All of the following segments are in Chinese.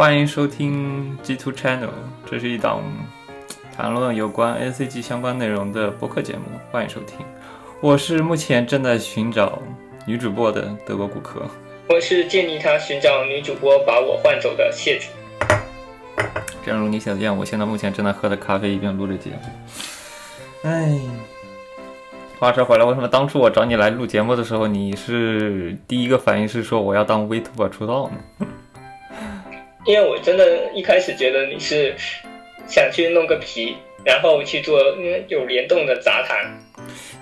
欢迎收听 G Two Channel，这是一档谈论有关 A C G 相关内容的播客节目，欢迎收听。我是目前正在寻找女主播的德国顾客。我是建议他寻找女主播把我换走的谢主。正如你想见，我现在目前正在喝着咖啡，一边录着节目。哎，话说回来，为什么当初我找你来录节目的时候，你是第一个反应是说我要当 Vtuber 出道呢？因为我真的一开始觉得你是想去弄个皮，然后去做有联动的杂谈。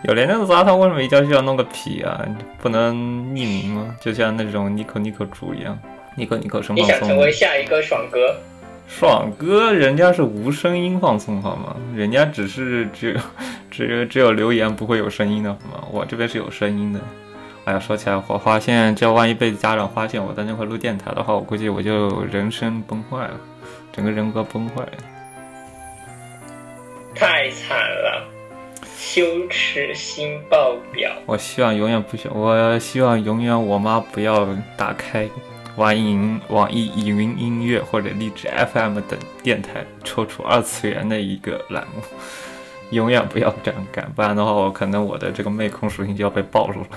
有联动的杂谈为什么一定要需要弄个皮啊？不能匿名吗？就像那种 Nico Nico 猪一样，Nico Nico 什么。你想成为下一个爽哥？爽哥，人家是无声音放送好吗？人家只是只有只有只有留言不会有声音的好吗？我这边是有声音的。哎呀，说起来，我发现，这万一被家长发现我在那块录电台的话，我估计我就人生崩坏了，整个人格崩坏了，太惨了，羞耻心爆表。我希望永远不需，我希望永远我妈不要打开网易网易云音乐或者荔枝 FM 等电台抽出二次元的一个栏目，永远不要这样干，不然的话，我可能我的这个妹控属性就要被暴露了。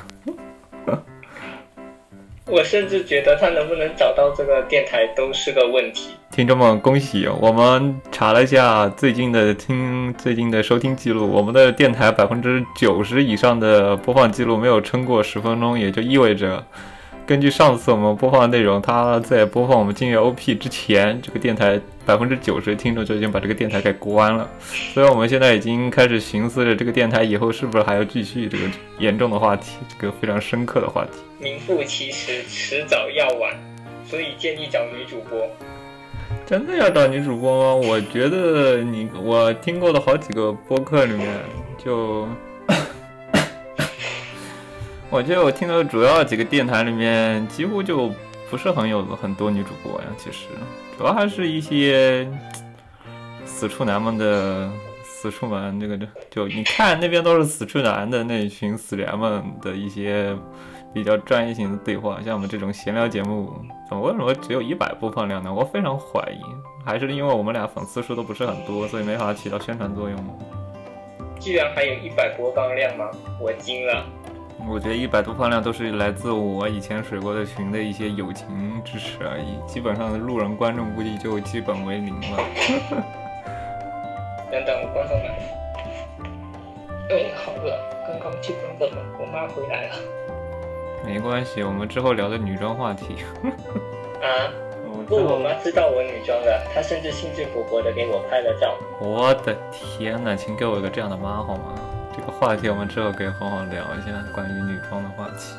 我甚至觉得他能不能找到这个电台都是个问题。听众们，恭喜！我们查了一下最近的听最近的收听记录，我们的电台百分之九十以上的播放记录没有撑过十分钟，也就意味着。根据上次我们播放的内容，他在播放我们《金月 OP》之前，这个电台百分之九十听众就已经把这个电台给关了。所以我们现在已经开始寻思着，这个电台以后是不是还要继续这个严重的话题，这个非常深刻的话题。名副其实，迟早要晚，所以建议找女主播。真的要找女主播吗？我觉得你我听过的好几个播客里面就。我觉得我听的主要几个电台里面，几乎就不是很有很多女主播呀。其实，主要还是一些死处男们的死处们，那个就就你看那边都是死处男的那群死宅们的一些比较专业性的对话。像我们这种闲聊节目，怎么为什么只有一百播放量呢？我非常怀疑，还是因为我们俩粉丝数都不是很多，所以没法起到宣传作用吗？居然还有一百播放量吗？我惊了。我觉得一百多放量都是来自我以前水过的群的一些友情支持而已，基本上的路人观众估计就基本为零了。等等，我关上门，哎，好饿，刚刚去关灯了，我妈回来了。没关系，我们之后聊的女装话题。啊？不，我妈知道我女装的，她甚至兴致勃勃的给我拍了照。我的天哪，请给我一个这样的妈好吗？这个话题我们之后可以好好聊一下关于女装的话题。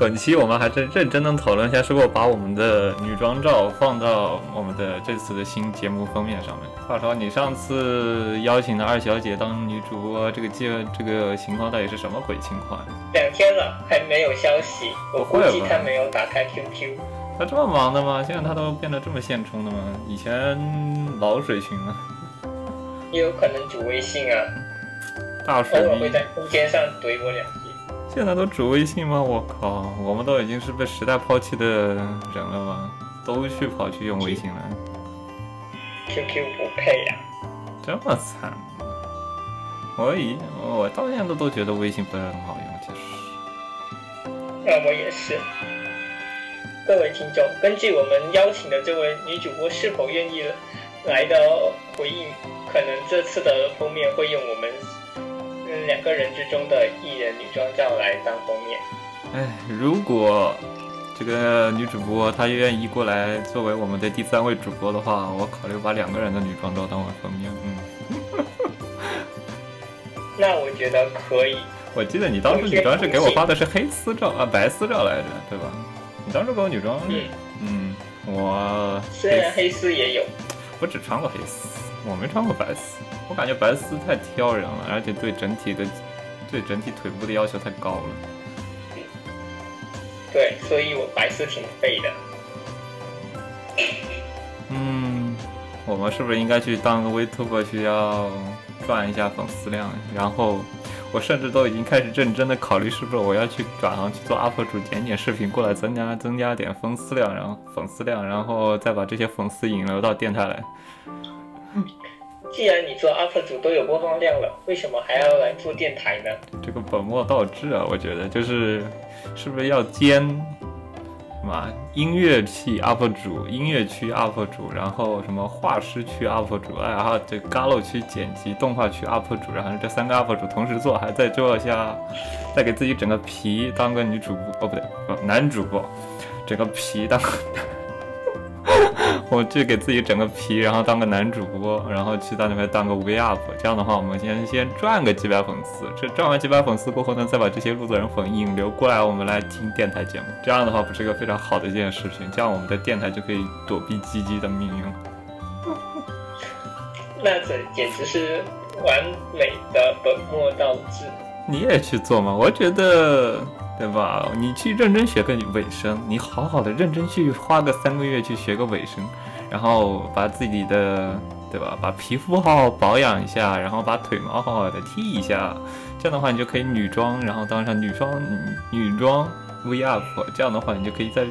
本期我们还是认真的讨论一下，是否把我们的女装照放到我们的这次的新节目封面上面。话说，你上次邀请的二小姐当女主播，这个计这个情况到底是什么鬼情况？两天了还没有消息，我估计她没有打开 QQ。她这么忙的吗？现在她都变得这么现充的吗？以前老水群了。也有可能主微信啊。大水逼会在空间上怼我两句。现在都主微信吗？我靠，我们都已经是被时代抛弃的人了吗？都去跑去用微信了。QQ 不配呀。这么惨？我以我到现在都觉得微信不是很好用，其实。那我也是。各位听众，根据我们邀请的这位女主播是否愿意来的回应，可能这次的封面会用我们。两个人之中的艺人女装照来当封面。哎，如果这个女主播她愿意过来作为我们的第三位主播的话，我考虑把两个人的女装照当为封面。嗯，那我觉得可以。我记得你当时女装是给我发的是黑丝照啊，白丝照来着，对吧？你当时给我女装，嗯嗯，我虽然黑丝也有，我只穿过黑丝，我没穿过白丝。我感觉白丝太挑人了，而且对整体的、对整体腿部的要求太高了。对，所以我白丝挺废的。嗯，我们是不是应该去当个 Vtuber，需要赚一下粉丝量？然后我甚至都已经开始认真的考虑，是不是我要去转行去做 UP 主，剪剪视频过来，增加增加点粉丝量，然后粉丝量，然后再把这些粉丝引流到电台来。既然你做 UP 主都有播放量了，为什么还要来做电台呢？这个本末倒置啊！我觉得就是，是不是要兼什么音乐区 UP 主、音乐区 UP 主，然后什么画师区 UP 主，然后这 Galo 区剪辑、动画区 UP 主，然后这三个 UP 主同时做，还在做一下，再给自己整个皮当个女主播哦，不对，男主播，整个皮当。我去给自己整个皮，然后当个男主播，然后去到那边当个 V up，这样的话，我们先先赚个几百粉丝。这赚完几百粉丝过后呢，再把这些路子人粉引流过来，我们来听电台节目。这样的话，不是一个非常好的一件事情？这样我们的电台就可以躲避鸡鸡的命运。那这简直是完美的本末倒置。你也去做吗？我觉得。对吧？你去认真学个尾声，你好好的认真去花个三个月去学个尾声，然后把自己的，对吧？把皮肤好好保养一下，然后把腿毛好好的剃一下，这样的话你就可以女装，然后当上女装女装 V up，这样的话你就可以在。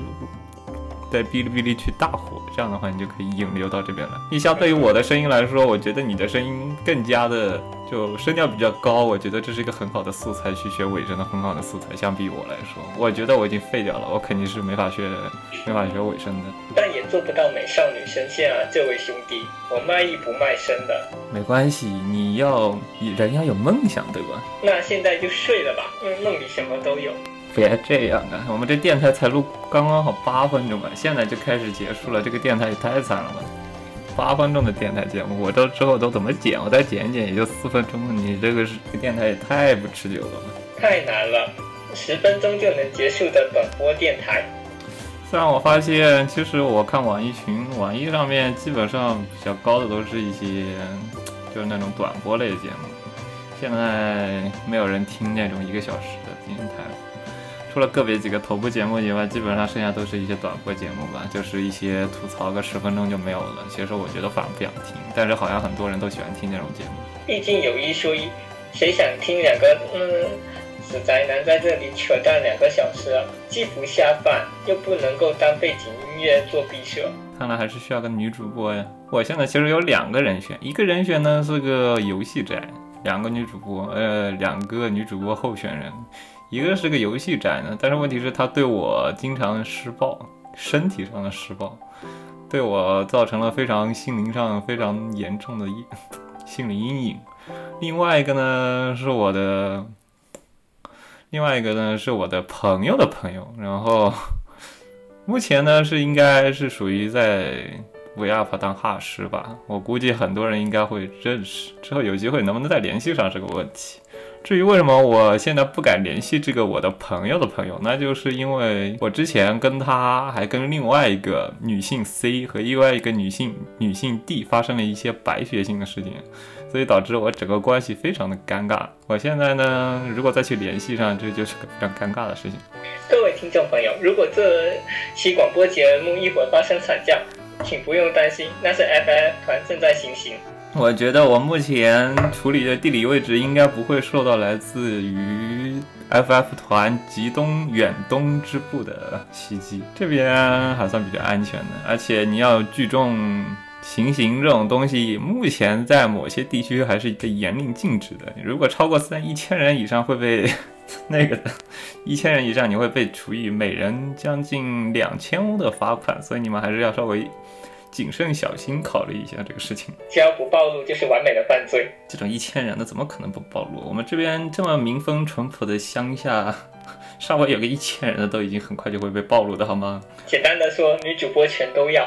在哔哩哔哩去大火，这样的话你就可以引流到这边来。你相对于我的声音来说，我觉得你的声音更加的就声调比较高，我觉得这是一个很好的素材去学尾声的很好的素材。相比我来说，我觉得我已经废掉了，我肯定是没法学没法学尾声的。但也做不到美少女声线啊，这位兄弟，我卖艺不卖身的。没关系，你要人要有梦想，对吧？那现在就睡了吧，因为梦里什么都有。别这样啊！我们这电台才录刚刚好八分钟吧，现在就开始结束了，这个电台也太惨了吧！八分钟的电台节目，我这之后都怎么剪？我再剪一剪也就四分钟，你这个是电台也太不持久了吧！太难了，十分钟就能结束的短播电台。虽然我发现，其实我看网易群，网易上面基本上比较高的都是一些就是那种短播类节目，现在没有人听那种一个小时的电台。除了个别几个头部节目以外，基本上剩下都是一些短播节目吧，就是一些吐槽个十分钟就没有了。其实我觉得反而不想听，但是好像很多人都喜欢听这种节目。毕竟有一说一，谁想听两个嗯死宅男在这里扯淡两个小时啊？既不下饭，又不能够当背景音乐做毕设。看来还是需要个女主播呀。我现在其实有两个人选，一个人选呢是个游戏宅，两个女主播，呃，两个女主播候选人。一个是个游戏宅呢，但是问题是，他对我经常施暴，身体上的施暴，对我造成了非常心灵上非常严重的阴心理阴影。另外一个呢，是我的，另外一个呢是我的朋友的朋友，然后目前呢是应该是属于在 V up 当哈师吧，我估计很多人应该会认识，之后有机会能不能再联系上是个问题。至于为什么我现在不敢联系这个我的朋友的朋友，那就是因为我之前跟他还跟另外一个女性 C 和另外一个女性女性 D 发生了一些白血性的事情，所以导致我整个关系非常的尴尬。我现在呢，如果再去联系上，这就是个非常尴尬的事情。各位听众朋友，如果这期广播节目一会儿发生惨叫，请不用担心，那是 FF 团正在行刑。我觉得我目前处理的地理位置应该不会受到来自于 FF 团极东远东支部的袭击，这边还算比较安全的。而且你要聚众行刑这种东西，目前在某些地区还是被严令禁止的。如果超过三一千人以上会被那个一千人以上你会被处以每人将近两千欧的罚款，所以你们还是要稍微。谨慎小心考虑一下这个事情，只要不暴露就是完美的犯罪。这种一千人的怎么可能不暴露？我们这边这么民风淳朴的乡下，稍微有个一千人的都已经很快就会被暴露的好吗？简单的说，女主播全都要，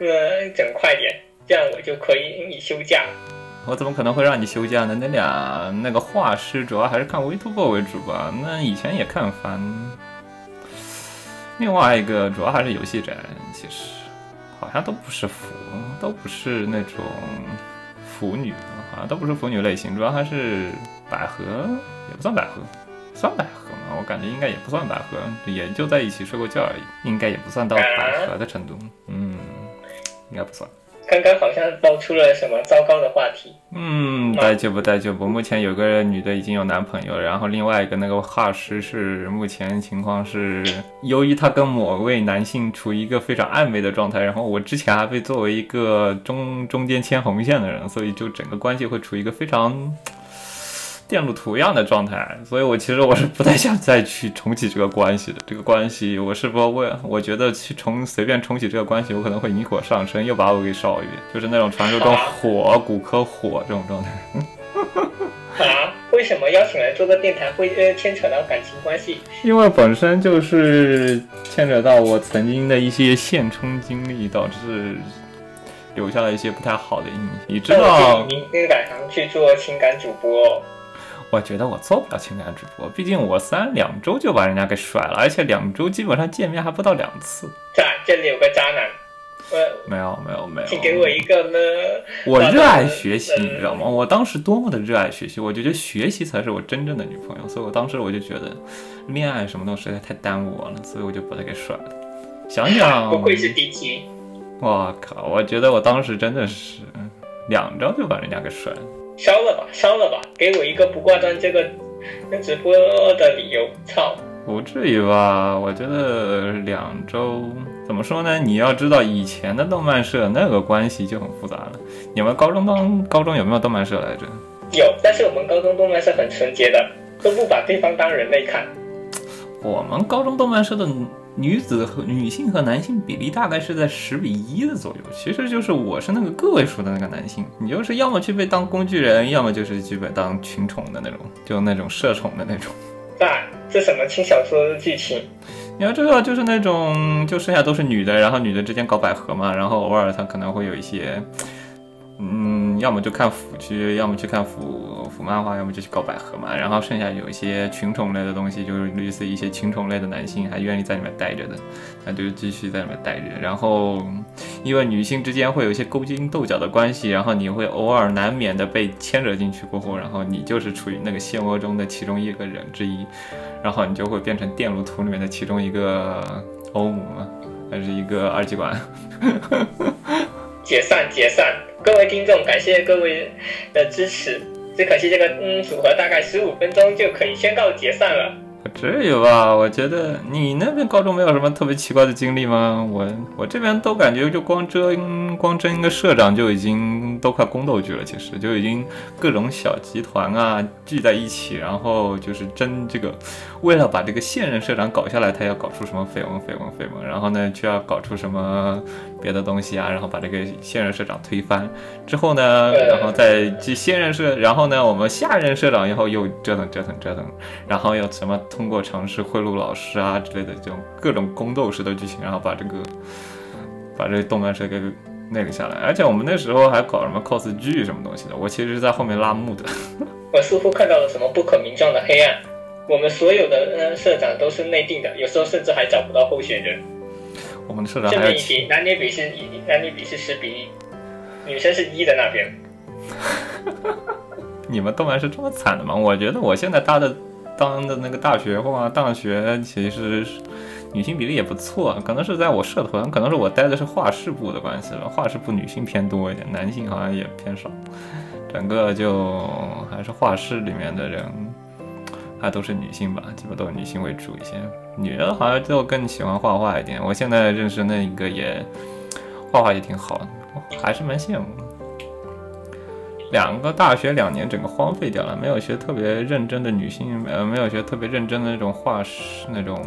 呃，整快点，这样我就可以你休假。我怎么可能会让你休假呢？那俩那个画师主要还是看 Vtuber 为主吧，那以前也看番。另外一个主要还是游戏宅，其实。好像都不是腐，都不是那种腐女，好像都不是腐女类型，主要还是百合，也不算百合，算百合吗？我感觉应该也不算百合，也就在一起睡过觉而已，应该也不算到百合的程度，嗯，应该不算。刚刚好像爆出了什么糟糕的话题。嗯，待就不待就不。目前有个女的已经有男朋友，然后另外一个那个画师是目前情况是，由于他跟某位男性处于一个非常暧昧的状态，然后我之前还被作为一个中中间牵红线的人，所以就整个关系会处于一个非常。电路图一样的状态，所以我其实我是不太想再去重启这个关系的。这个关系，我是不为，我觉得去重随便重启这个关系，我可能会引火上身，又把我给烧一遍，就是那种传说中火骨科火这种状态。啊？为什么邀请来做个电台会呃牵扯到感情关系？因为本身就是牵扯到我曾经的一些现充经历，导致留下了一些不太好的印象。你知道？你你改行去做情感主播？我觉得我做不了情感主播，毕竟我三两周就把人家给甩了，而且两周基本上见面还不到两次。在这里有个渣男，没有没有没有，请给我一个呢。我热爱学习，你知道吗？我当时多么的热爱学习，我就觉得学习才是我真正的女朋友，所以我当时我就觉得恋爱什么东西实在太耽误我了，所以我就把她给甩了。想想，不愧是低级。我靠，我觉得我当时真的是两周就把人家给甩了。烧了吧，烧了吧，给我一个不挂断这个直播的理由。操，不至于吧？我觉得两周怎么说呢？你要知道以前的动漫社那个关系就很复杂了。你们高中当高中有没有动漫社来着？有，但是我们高中动漫社很纯洁的，都不把对方当人类看。我们高中动漫社的。女子和女性和男性比例大概是在十比一的左右，其实就是我是那个个位数的那个男性，你就是要么去被当工具人，要么就是去被当群宠的那种，就那种社宠的那种。爸这什么轻小说的剧情？你要知道，就是那种就剩下都是女的，然后女的之间搞百合嘛，然后偶尔她可能会有一些。要么就看腐剧，要么去看腐腐漫画，要么就去搞百合嘛。然后剩下有一些群宠类的东西，就是类似一些群宠类的男性还愿意在里面待着的，那就继续在里面待着。然后，因为女性之间会有一些勾心斗角的关系，然后你会偶尔难免的被牵扯进去过后，然后你就是处于那个漩涡中的其中一个人之一，然后你就会变成电路图里面的其中一个欧姆嘛，还是一个二极管。解散，解散。各位听众，感谢各位的支持。只可惜这个嗯组合大概十五分钟就可以宣告解散了。至于吧？我觉得你那边高中没有什么特别奇怪的经历吗？我我这边都感觉就光争光争一个社长就已经都快宫斗剧了，其实就已经各种小集团啊聚在一起，然后就是争这个，为了把这个现任社长搞下来，他要搞出什么绯闻绯闻绯闻，然后呢就要搞出什么别的东西啊，然后把这个现任社长推翻之后呢，然后再继现任社，然后呢我们下任社长以后又折腾折腾折腾，然后又什么。通过尝试贿赂老师啊之类的这种各种宫斗式的剧情，然后把这个把这个动漫社给那个下来，而且我们那时候还搞什么 cos 剧什么东西的，我其实是在后面拉幕的。我似乎看到了什么不可名状的黑暗。我们所有的嗯社长都是内定的，有时候甚至还找不到候选人。我们的社长还一男女比是男女比是十比一，女生是一的那边。你们动漫是这么惨的吗？我觉得我现在搭的。当的那个大学或大学，其实女性比例也不错，可能是在我社团，可能是我待的是画室部的关系吧。画室部女性偏多一点，男性好像也偏少，整个就还是画室里面的人，还都是女性吧，基本都是女性为主一些，女人好像就更喜欢画画一点。我现在认识那一个也画画也挺好的，还是蛮羡慕。两个大学两年整个荒废掉了，没有学特别认真的女性，呃，没有学特别认真的那种画师那种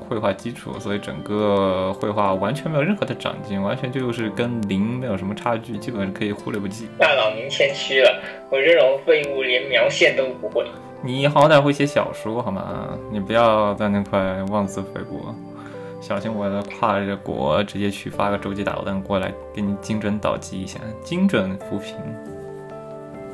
绘画基础，所以整个绘画完全没有任何的长进，完全就是跟零没有什么差距，基本可以忽略不计。大佬您谦虚了，我这种废物连描线都不会。你好歹会写小说好吗？你不要在那块妄自菲薄，小心我的跨着国直接去发个洲际导弹过来给你精准导击一下，精准扶贫。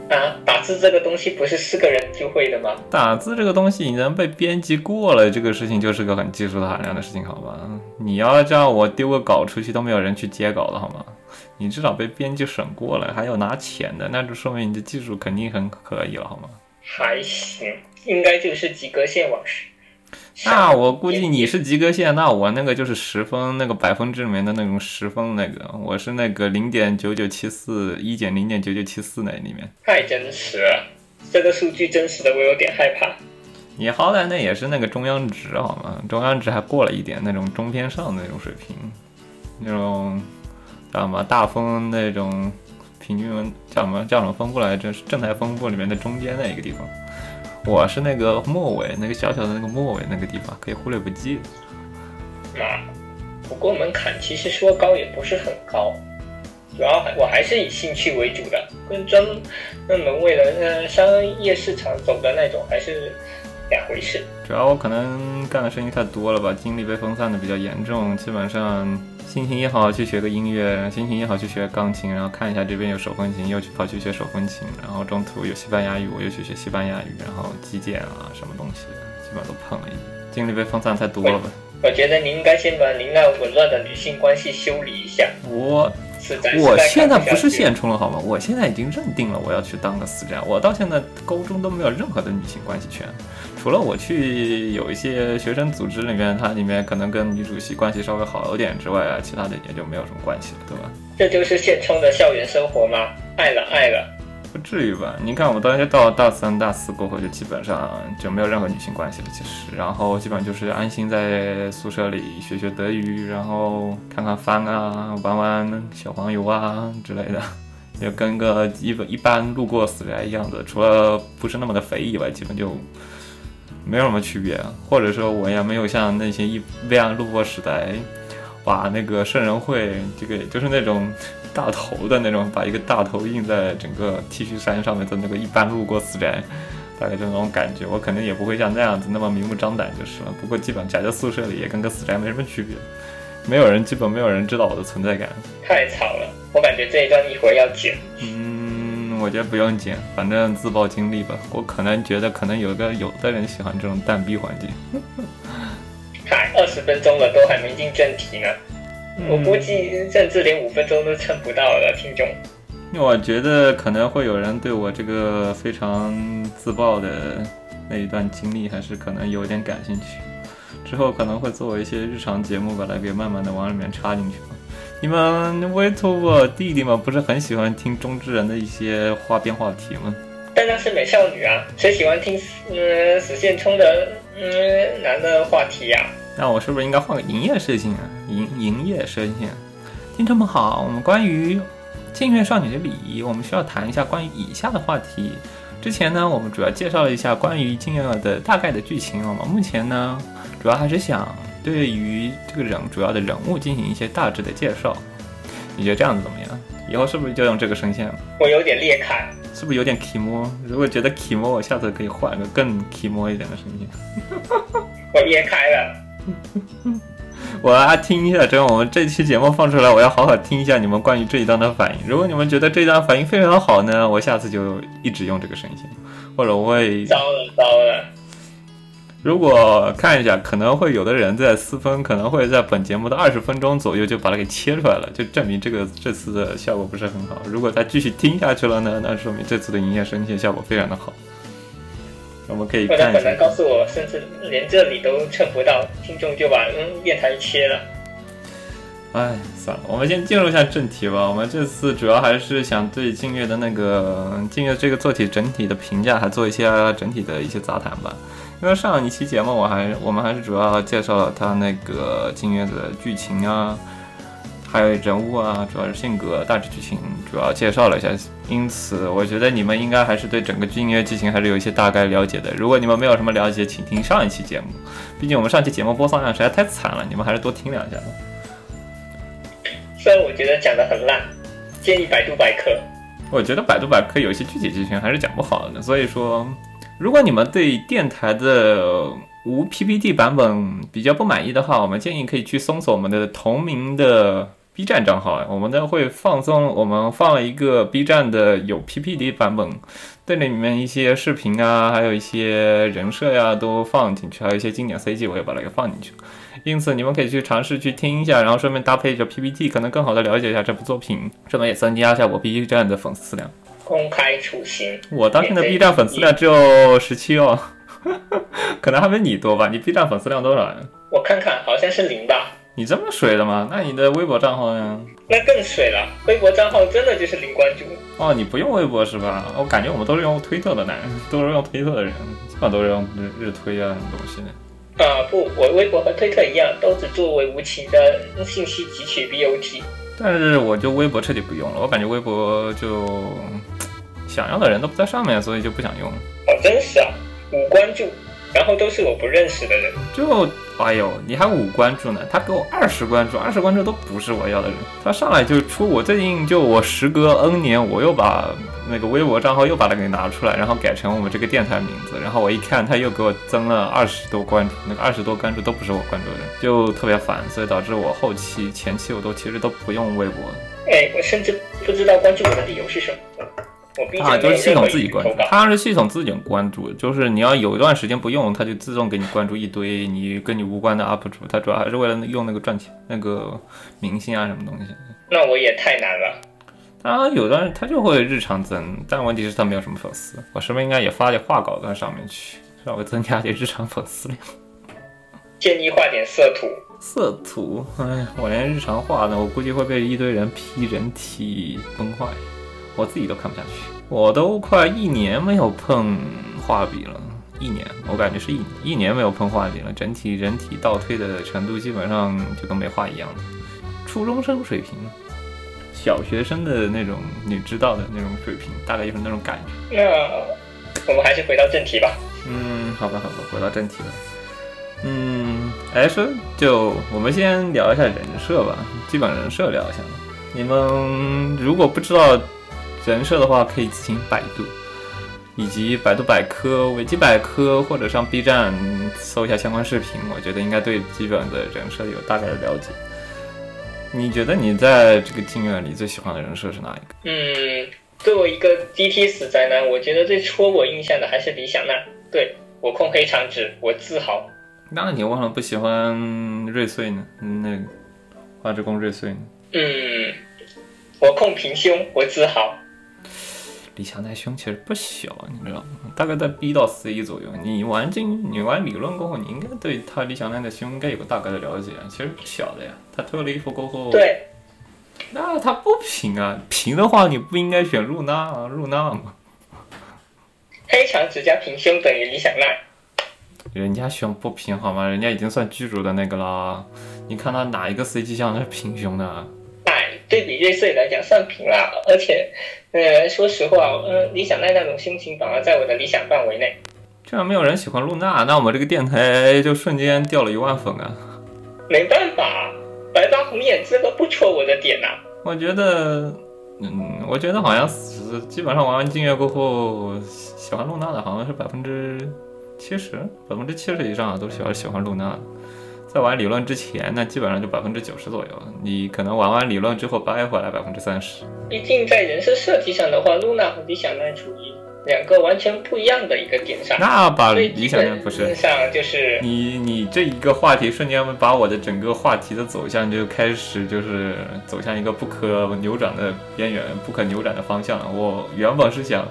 啊，打字这个东西不是四个人就会的吗？打字这个东西，你能被编辑过了，这个事情就是个很技术含量的事情，好吧？你要叫我丢个稿出去都没有人去接稿的好吗？你至少被编辑审过了，还有拿钱的，那就说明你的技术肯定很可以了，好吗？还行，应该就是及格线往那我估计你是及格线，那我那个就是十分，那个百分之里面的那种十分那个，我是那个零点九九七四，一减零点九九七四那里面。太真实了，这个数据真实的我有点害怕。你好歹那也是那个中央值好吗？中央值还过了一点，那种中偏上的那种水平，那种知道吗大风那种平均叫什么叫什么分布来着？是正态分布里面的中间那一个地方。我是那个末尾，那个小小的那个末尾那个地方，可以忽略不计。啊，不过门槛其实说高也不是很高，主要我还是以兴趣为主的，跟专门为了呃商业市场走的那种还是两回事。主要我可能干的事情太多了吧，精力被分散的比较严重，基本上。心情一好去学个音乐，心情一好去学钢琴，然后看一下这边有手风琴，又去跑去学手风琴，然后中途有西班牙语，我又去学西班牙语，然后击剑啊什么东西的，基本上都碰了一点，精力被分散太多了吧？我觉得你应该先把您那紊乱的女性关系修理一下。我。我现在不是现充了好吗？我现在已经认定了我要去当个死宅。我到现在高中都没有任何的女性关系圈，除了我去有一些学生组织里面，它里面可能跟女主席关系稍微好一点之外啊，其他的也就没有什么关系了，对吧？这就是现充的校园生活吗？爱了爱了。不至于吧？你看，我当时到了大三、大四过后，就基本上就没有任何女性关系了。其实，然后基本上就是安心在宿舍里学学德语，然后看看番啊，玩玩小黄油啊之类的，就跟个一一般路过死宅一样的，除了不是那么的肥以外，基本就没有什么区别。或者说，我也没有像那些一般路过死宅，把那个圣人会这个就是那种。大头的那种，把一个大头印在整个 T 恤衫上面的那个一般路过死宅，大概就那种感觉。我可能也不会像那样子那么明目张胆就是了。不过基本宅在宿舍里也跟个死宅没什么区别，没有人，基本没有人知道我的存在感。太吵了，我感觉这一段一会儿要剪。嗯，我觉得不用剪，反正自曝经历吧。我可能觉得可能有个有的人喜欢这种蛋逼环境。嗨，二十分钟了，都还没进正题呢。我估计甚至连五分钟都撑不到了，听众。我觉得可能会有人对我这个非常自爆的那一段经历，还是可能有点感兴趣。之后可能会作为一些日常节目，把它给慢慢的往里面插进去。你们 u b e 弟弟们不是很喜欢听中之人的一些花边话题吗？但那是美少女啊，谁喜欢听嗯死线冲的嗯男的话题呀？那我是不是应该换个营业事情啊？营营业声线，听众们好，我们关于禁月少女的礼仪，我们需要谈一下关于以下的话题。之前呢，我们主要介绍了一下关于禁月的大概的剧情。我们目前呢，主要还是想对于这个人主要的人物进行一些大致的介绍。你觉得这样子怎么样？以后是不是就用这个声线？我有点裂开，是不是有点 kimo？如果觉得 kimo，我下次可以换个更 kimo 一点的声音。我裂开了。我要听一下，这样我们这期节目放出来，我要好好听一下你们关于这一段的反应。如果你们觉得这一段反应非常好呢，我下次就一直用这个声线，或者我会糟了糟了。如果看一下，可能会有的人在私分，可能会在本节目的二十分钟左右就把它给切出来了，就证明这个这次的效果不是很好。如果他继续听下去了呢，那说明这次的营业声线效果非常的好。我们可以看一下。本来告诉我，甚至连这里都蹭不到，听众就把嗯电台切了。哎，算了，我们先进入一下正题吧。我们这次主要还是想对静月的那个静月这个作体整体的评价，还做一些整体的一些杂谈吧。因为上一期节目，我还我们还是主要介绍了他那个静月的剧情啊。还有人物啊，主要是性格，大致剧情主要介绍了一下，因此我觉得你们应该还是对整个音乐剧情还是有一些大概了解的。如果你们没有什么了解，请听上一期节目，毕竟我们上期节目播放量实在太惨了，你们还是多听两下吧。虽然我觉得讲的很烂，建议百度百科。我觉得百度百科有些具体剧情还是讲不好的，所以说，如果你们对电台的无 PPT 版本比较不满意的话，我们建议可以去搜索我们的同名的 B 站账号，我们呢会放松，我们放了一个 B 站的有 PPT 版本，对里面一些视频啊，还有一些人设呀都放进去，还有一些经典 CG 我也把它给放进去了。因此你们可以去尝试去听一下，然后顺便搭配一下 PPT，可能更好的了解一下这部作品，顺便也增加一下我 B 站的粉丝量。公开处刑，我当前的 B 站粉丝量只有十七哦。可能还没你多吧？你 B 站粉丝量多少呀？我看看，好像是零吧。你这么水的吗？那你的微博账号呢？那更水了，微博账号真的就是零关注。哦，你不用微博是吧？我感觉我们都是用推特的男人，都是用推特的人，基本上都是用日日推啊什么东西的。啊不，我微博和推特一样，都只作为无情的信息汲取 BOT。但是我就微博彻底不用了，我感觉微博就想要的人都不在上面，所以就不想用。哦，真是啊，无关注，然后都是我不认识的人。就哎呦，你还五关注呢？他给我二十关注，二十关注都不是我要的人。他上来就出，我最近就我时隔 N 年，我又把那个微博账号又把它给拿出来，然后改成我们这个电台名字。然后我一看，他又给我增了二十多关注，那个二十多关注都不是我关注的，就特别烦，所以导致我后期前期我都其实都不用微博。哎，我甚至不知道关注我的理由是什么。啊，就是系统自己关注，它是系统自己关注，就是你要有一段时间不用，它就自动给你关注一堆你跟你无关的 UP 主，它主要还是为了用那个赚钱，那个明星啊什么东西。那我也太难了。它有段它就会日常增，但问题是它没有什么粉丝。我是不是应该也发点画稿在上面去，稍微增加点日常粉丝量？建议画点色图。色图，哎，我连日常画的，我估计会被一堆人批人体崩坏。我自己都看不下去，我都快一年没有碰画笔了，一年，我感觉是一一年没有碰画笔了，整体人体倒退的程度基本上就跟没画一样了，初中生水平，小学生的那种你知道的那种水平，大概就是那种感觉。那我们还是回到正题吧。嗯，好吧，好吧，回到正题了。嗯，哎，说就我们先聊一下人设吧，基本人设聊一下。你们如果不知道。人设的话，可以自行百度，以及百度百科、维基百科，或者上 B 站搜一下相关视频。我觉得应该对基本的人设有大概的了解。你觉得你在这个镜院里最喜欢的人设是哪一个？嗯，作为一个 DT 死宅男，我觉得最戳我印象的还是李想娜。对我控黑长直，我自豪。那你为什么不喜欢瑞穗呢？那个花之宫瑞穗呢？嗯，我控平胸，我自豪。李强那胸其实不小，你知道吗？大概在 B 到 C 左右。你玩进，你玩理论过后，你应该对他李强那的胸应该有个大概的了解。其实不小的呀。他脱了衣服过后，对，那他不平啊？平的话，你不应该选露娜啊？露娜吗？黑长直加平胸等于李想娜。人家胸不平好吗？人家已经算剧组的那个啦。你看他哪一个 CG 像是平胸的？哎对比瑞穗来讲算平了，而且，呃，说实话，呃，理想奈那种心情反而在我的理想范围内。居然没有人喜欢露娜，那我们这个电台就瞬间掉了一万粉啊！没办法，白发红眼这个不戳我的点呐。我觉得，嗯，我觉得好像是基本上玩完静月过后，喜欢露娜的好像是百分之七十，百分之七十以上啊都喜欢喜欢露娜的。在玩理论之前，那基本上就百分之九十左右。你可能玩完理论之后掰回来百分之三十。毕竟在人设设计上的话，露娜和理想奈处于两个完全不一样的一个点上。那把理想奈不是上就是你你这一个话题瞬间把我的整个话题的走向就开始就是走向一个不可扭转的边缘，不可扭转的方向了。我原本是想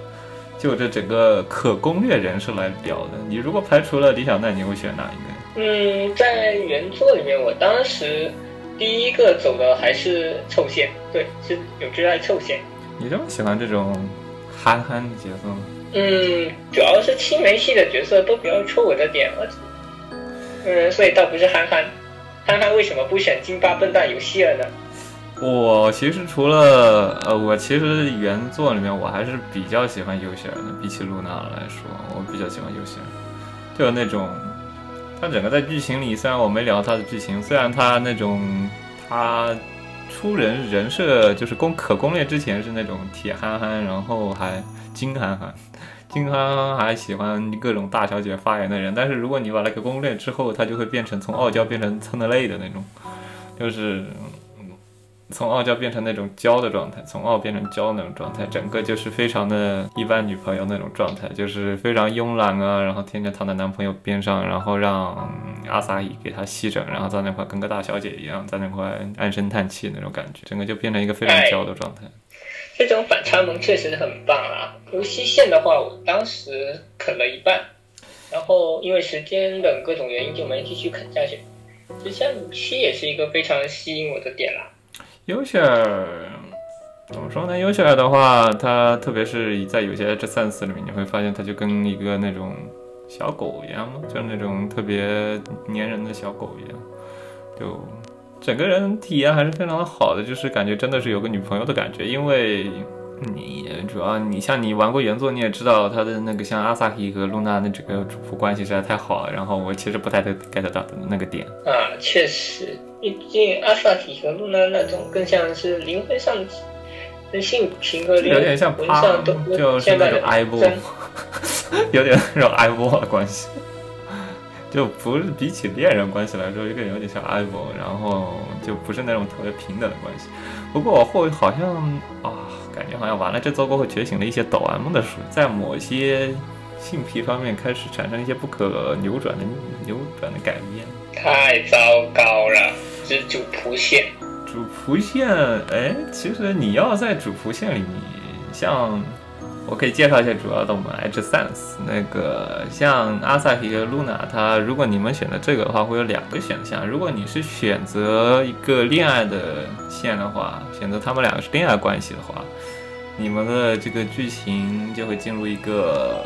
就这整个可攻略人设来聊的。你如果排除了李小奈，你会选哪一个？嗯，在原作里面，我当时第一个走的还是臭线，对，是有挚爱臭线。你这么喜欢这种憨憨的角色吗？嗯，主要是青梅系的角色都比较戳我的点，而且，嗯，所以倒不是憨憨。憨憨为什么不选金发笨蛋游戏了呢？我其实除了呃，我其实原作里面我还是比较喜欢尤希尔的，比起露娜来说，我比较喜欢尤希尔，就是那种。他整个在剧情里，虽然我没聊他的剧情，虽然他那种他出人人设就是攻可攻略之前是那种铁憨憨，然后还金憨憨，金憨憨还喜欢各种大小姐发言的人，但是如果你把那个攻略之后，他就会变成从傲娇变成蹭的累的那种，就是。从傲娇变成那种娇的状态，从傲变成娇那种状态，整个就是非常的一般女朋友那种状态，就是非常慵懒啊，然后天天躺在男朋友边上，然后让阿萨伊给她吸枕，然后在那块跟个大小姐一样，在那块唉声叹气那种感觉，整个就变成一个非常娇的状态。这种反差萌确实很棒啊！无锡线的话，我当时啃了一半，然后因为时间等各种原因就没继续啃下去。其实像七也是一个非常吸引我的点啦。其尔怎么说呢？尤其尔的话，它特别是在有些这三四里面，你会发现它就跟一个那种小狗一样嘛，就是那种特别粘人的小狗一样，就整个人体验还是非常的好的，就是感觉真的是有个女朋友的感觉，因为。你主要你像你玩过原作，你也知道他的那个像阿萨希和露娜的这个主仆关系实在太好了。然后我其实不太 get 到那个点啊，确实，毕竟阿萨提和露娜那种更像是灵魂上的性情和灵魂上都就是那种哀波，有点那种哀波的关系，就不是比起恋人关系来说，有点有点像哀波，然后就不是那种特别平等的关系。不过我后好像啊。感觉好像完了这周过后觉醒了一些抖 M 的书，在某些性癖方面开始产生一些不可扭转的扭转的改变，太糟糕了！是主仆线，主仆线，哎，其实你要在主仆线里，像。我可以介绍一下主要的我们 H Sense 那个像阿萨提和露娜，它如果你们选择这个的话，会有两个选项。如果你是选择一个恋爱的线的话，选择他们两个是恋爱关系的话，你们的这个剧情就会进入一个。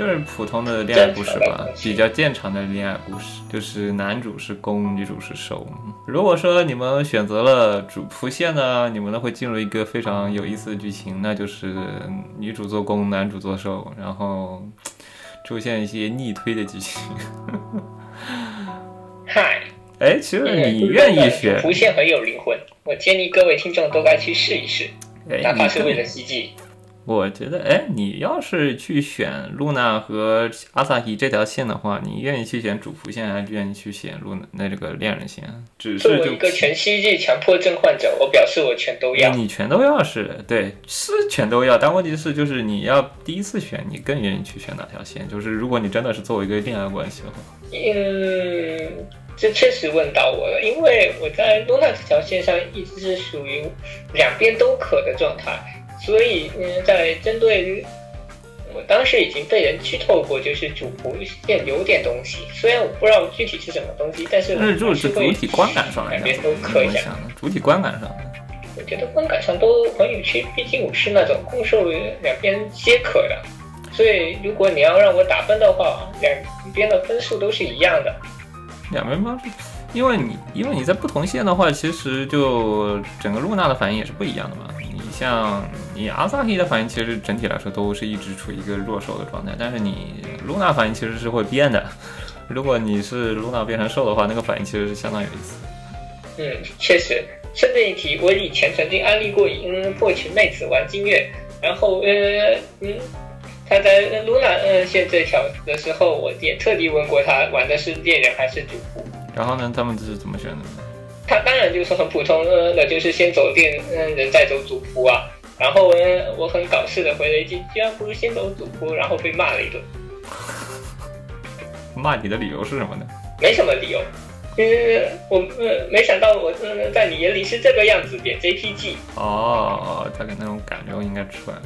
就是普通的恋爱故事吧，比较正常的恋爱故事，就是男主是攻，女主是受。如果说你们选择了主仆线呢，你们呢会进入一个非常有意思的剧情，那就是女主做攻，男主做受，然后出现一些逆推的剧情。嗨，哎，其实你愿意选主仆线很有灵魂，我建议各位听众都该去试一试，哪怕是为了袭击。我觉得，哎，你要是去选露娜和阿萨希这条线的话，你愿意去选主仆线，还是愿意去选露娜那这个恋人线？只是作为一个全息剧强迫症患者，我表示我全都要。你全都要是对，是全都要。但问题是，就是你要第一次选，你更愿意去选哪条线？就是如果你真的是作为一个恋爱关系的话，嗯，这确实问到我了，因为我在露娜这条线上一直是属于两边都可的状态。所以，嗯，在针对于我当时已经被人剧透过，就是主仆线有点东西，虽然我不知道具体是什么东西，但是那就是主体观感上来两边都磕一下。主体观感上，我觉得观感上都很有趣，毕竟我是那种共受两边皆可的，所以如果你要让我打分的话，两边的分数都是一样的。两边吗？因为你因为你在不同线的话，其实就整个露娜的反应也是不一样的嘛。像你阿萨希的反应，其实整体来说都是一直处于一个弱手的状态，但是你露娜反应其实是会变的。如果你是露娜变成兽的话，那个反应其实是相当有意思。嗯，确实。顺便一提，我以前曾经安利过嗯破群妹子玩金月，然后呃嗯，他在露娜嗯线这条的时候，我也特地问过他玩的是猎人还是主仆。然后呢，他们这是怎么选的？他当然就是很普通的，就是先走电嗯人再走主仆啊。然后呢，我很搞事的回了一句：“居然不如先走主仆。”然后被骂了一顿。骂你的理由是什么呢？没什么理由，嗯，我呃没想到我嗯在你眼里是这个样子，点 JPG。哦，大概那种感觉我应该出来了。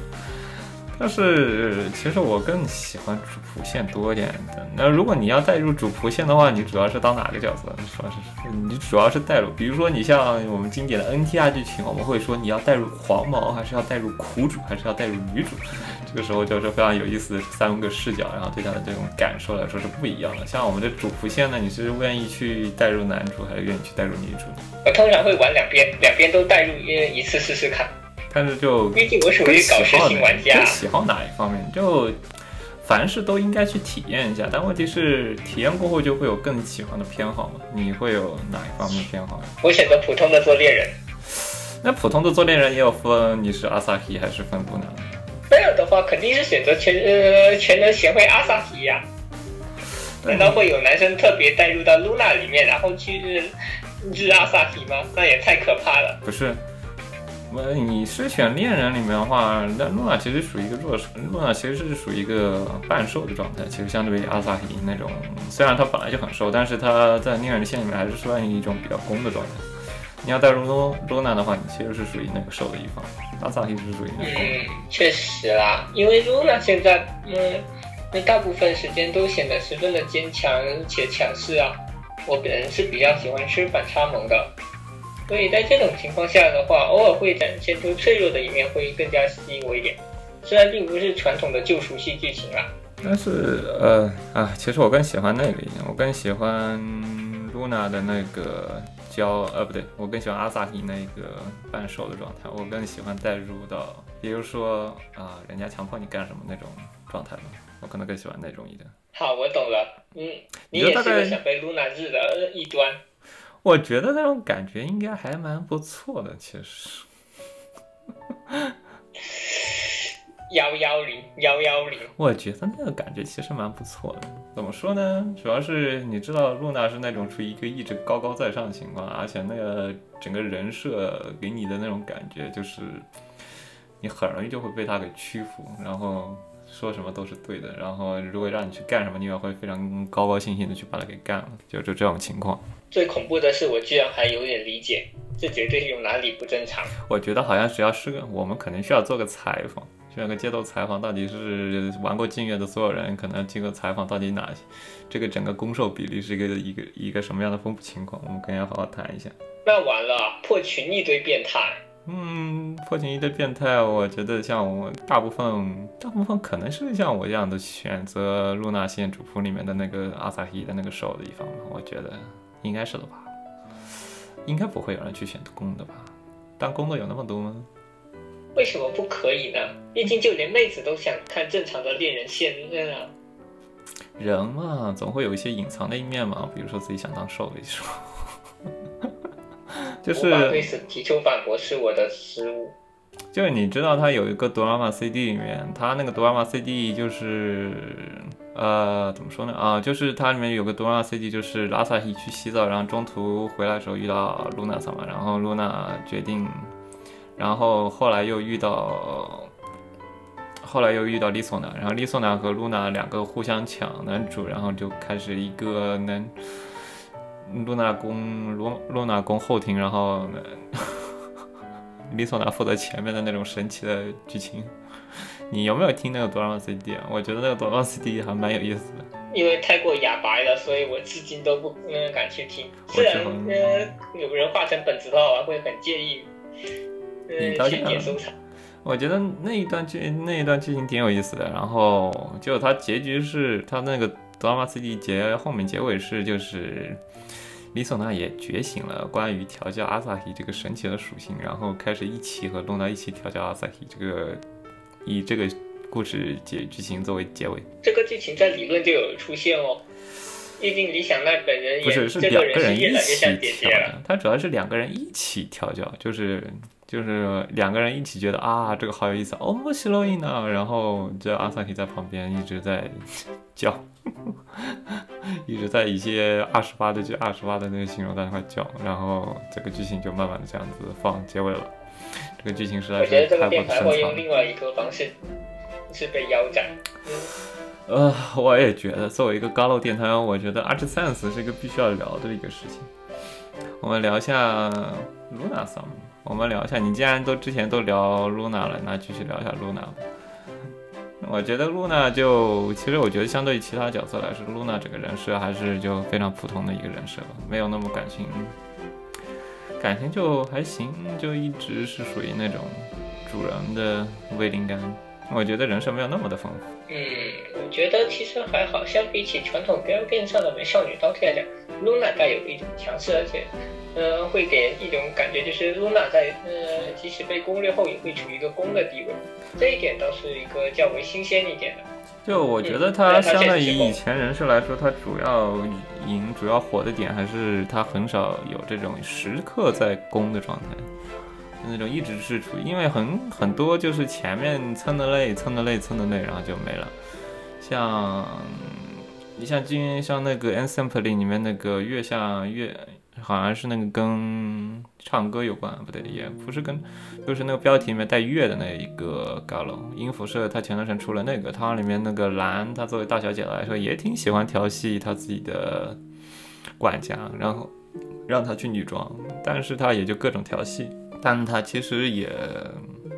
但是其实我更喜欢主仆线多一点的。那如果你要带入主仆线的话，你主要是当哪个角色？你说是？你主要是带入，比如说你像我们经典的 NTR 剧情，我们会说你要带入黄毛，还是要带入苦主，还是要带入女主？这个时候就是非常有意思的三个视角，然后对他的这种感受来说是不一样的。像我们的主仆线呢，你是愿意去带入男主，还是愿意去带入女主？我通常会玩两边，两边都带入一一次试试看。但是就毕竟我属于搞事型玩家，喜好哪一方面，就凡事都应该去体验一下。但问题是，体验过后就会有更喜欢的偏好嘛？你会有哪一方面偏好？我选择普通的做猎人。那普通的做猎人也有分，你是阿萨提还是分布呢？没有的话，肯定是选择全呃全能协会阿萨提呀。难道会有男生特别带入到露娜里面，然后去日日阿萨提吗？那也太可怕了。不是。你是选恋人里面的话，那露娜其实属于一个弱势，露娜其实是属于一个半瘦的状态。其实相对于阿萨提那种，虽然他本来就很瘦，但是他在恋人线里面还是算一种比较攻的状态。你要带入露露娜的话，你其实是属于那个瘦的一方，阿萨提是属于那个攻。嗯，确实啦，因为露娜现在，嗯，那大部分时间都显得十分的坚强且强势啊。我本人是比较喜欢吃反差萌的，所以在这种情况下的话，偶尔会展现出脆弱的一面，会更加吸引我一点。虽然并不是传统的救赎系剧情啊，但是呃啊，其实我更喜欢那个一点，我更喜欢露娜的那个娇，呃不对，我更喜欢阿萨提那个半兽的状态，我更喜欢带入到，比如说啊，人家强迫你干什么那种状态吧，我可能更喜欢那种一点。好，我懂了。嗯，你也是个想被露娜日的异端。我觉得那种感觉应该还蛮不错的，其实。幺幺零幺幺零，我觉得那个感觉其实蛮不错的。怎么说呢？主要是你知道露娜是那种处于一个一直高高在上的情况，而且那个整个人设给你的那种感觉，就是你很容易就会被他给屈服，然后说什么都是对的。然后如果让你去干什么，你也会非常高高兴兴的去把它给干了，就就这种情况。最恐怖的是，我居然还有点理解，这绝对有哪里不正常。我觉得好像只要是个，我们可能需要做个采访。需要个街头采访，到底是玩过镜月的所有人，可能经过采访，到底哪些这个整个攻受比例是一个一个一个什么样的分布情况？我们可能要好好谈一下。那完了，破群一堆变态。嗯，破群一的变态，我觉得像我大部分大部分可能是像我一样的选择露娜线主仆里面的那个阿萨希的那个受的一方吧，我觉得应该是的吧。应该不会有人去选攻的吧？当攻的有那么多吗？为什么不可以呢？毕竟就连妹子都想看正常的恋人线啊。人嘛，总会有一些隐藏的一面嘛，比如说自己想当受的时候。就是对此提出反驳是我的失误。就是你知道他有一个哆啦 A CD 里面，他那个哆啦 A CD 就是呃怎么说呢啊，就是它里面有个哆啦 A CD，就是拉萨希去洗澡，然后中途回来的时候遇到露娜桑嘛，然后露娜决定。然后后来又遇到，后来又遇到丽索娜，然后丽索娜和露娜两个互相抢男主，然后就开始一个男，露娜攻露露娜攻后庭，然后丽索娜负责前面的那种神奇的剧情。你有没有听那个哆啦 A CD 啊？我觉得那个哆啦 A CD 还蛮有意思的。因为太过哑白了，所以我至今都不嗯敢去听。虽然呃有人画成本子的话，我会很介意。你到现在，我觉得那一段剧那一段剧情挺有意思的。然后就它结局是它那个德拉玛 CD 结后面结尾是就是李索娜也觉醒了关于调教阿萨希这个神奇的属性，然后开始一起和露娜一起调教阿萨希这个以这个故事结剧情作为结尾。这个剧情在理论就有出现哦。毕竟李想奈本人不是是两个人一起调教，他主要是两个人一起调教，就是。就是两个人一起觉得啊，这个好有意思，哦，莫西洛伊呢，然后这阿萨克在旁边一直在叫，一直在一些二十八的就二十八的那个形容在那块叫，然后这个剧情就慢慢的这样子放结尾了。这个剧情实在是我觉得这个电台会用另外一个方式是被腰斩。呃，我也觉得作为一个高楼电台，我觉得 Archsense 是一个必须要聊的一个事情。我们聊一下 Luna。我们聊一下，你既然都之前都聊 Luna 了，那继续聊一下露娜吧。我觉得露娜就，其实我觉得相对于其他角色来说，露娜这个人设还是就非常普通的一个人设吧，没有那么感情，感情就还行，就一直是属于那种主人的威灵感。我觉得人设没有那么的丰富。嗯，我觉得其实还好，相比起传统 Gal 电上的美少女刀客来讲，露娜带有一种强势，而且。呃，会给人一种感觉，就是露娜在呃，即使被攻略后，也会处于一个攻的地位，这一点倒是一个较为新鲜一点的。就我觉得他相对于以前人设来说，他主要赢、主要火的点还是他很少有这种时刻在攻的状态，那种一直是处于，因为很很多就是前面蹭的累、蹭的累、蹭的累，然后就没了。像你像今像那个《Ensemble》里面那个月下月。好像是那个跟唱歌有关，不对，也不是跟，就是那个标题里面带月的那一个高楼音符社，他前段时间出了那个，他里面那个蓝，他作为大小姐来说也挺喜欢调戏他自己的管家，然后让他去女装，但是他也就各种调戏，但他其实也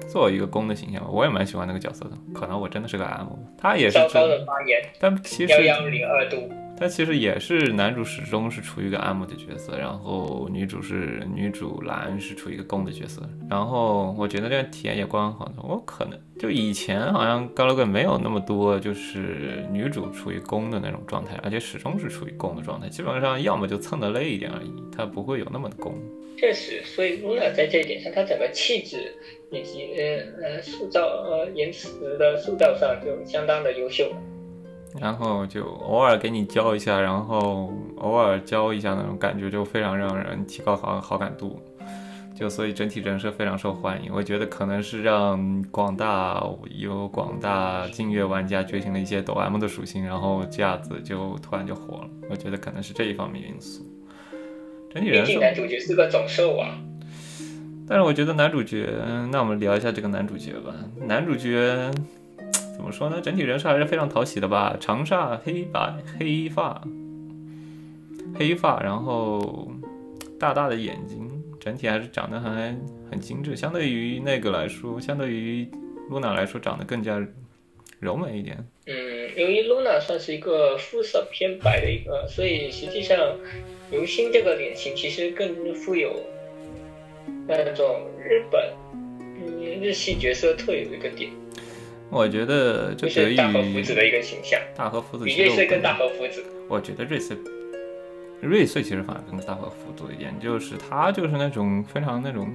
做一个公的形象吧。我也蛮喜欢那个角色的，可能我真的是个 M，他也是但其实幺幺零二度。他其实也是男主始终是处于一个 M 的角色，然后女主是女主蓝是处于一个攻的角色，然后我觉得这个体验也刚好的。我可能就以前好像高 a 个没有那么多就是女主处于攻的那种状态，而且始终是处于攻的状态，基本上要么就蹭的累一点而已，他不会有那么的攻。确实，所以 Luna 在这一点上，她整个气质以及呃呃塑造呃言辞的塑造上就相当的优秀。然后就偶尔给你教一下，然后偶尔教一下那种感觉，就非常让人提高好好感度。就所以整体人设非常受欢迎，我觉得可能是让广大有广大劲乐玩家觉醒了一些抖 M 的属性，然后这样子就突然就火了。我觉得可能是这一方面因素。整体人设，男主角是个总兽啊。但是我觉得男主角，那我们聊一下这个男主角吧。男主角。怎么说呢？整体人设还是非常讨喜的吧，长发、黑白、黑发、黑发，然后大大的眼睛，整体还是长得还很精致。相对于那个来说，相对于露娜来说，长得更加柔美一点。嗯，由于露娜算是一个肤色偏白的一个，所以实际上刘星这个脸型其实更富有那种日本嗯日系角色特有的一个点。我觉得就是大和福子的一个形象，大和福子比瑞穗跟大和福子。我觉得瑞穗，瑞穗其实反而更大和福子一点，就是他就是那种非常那种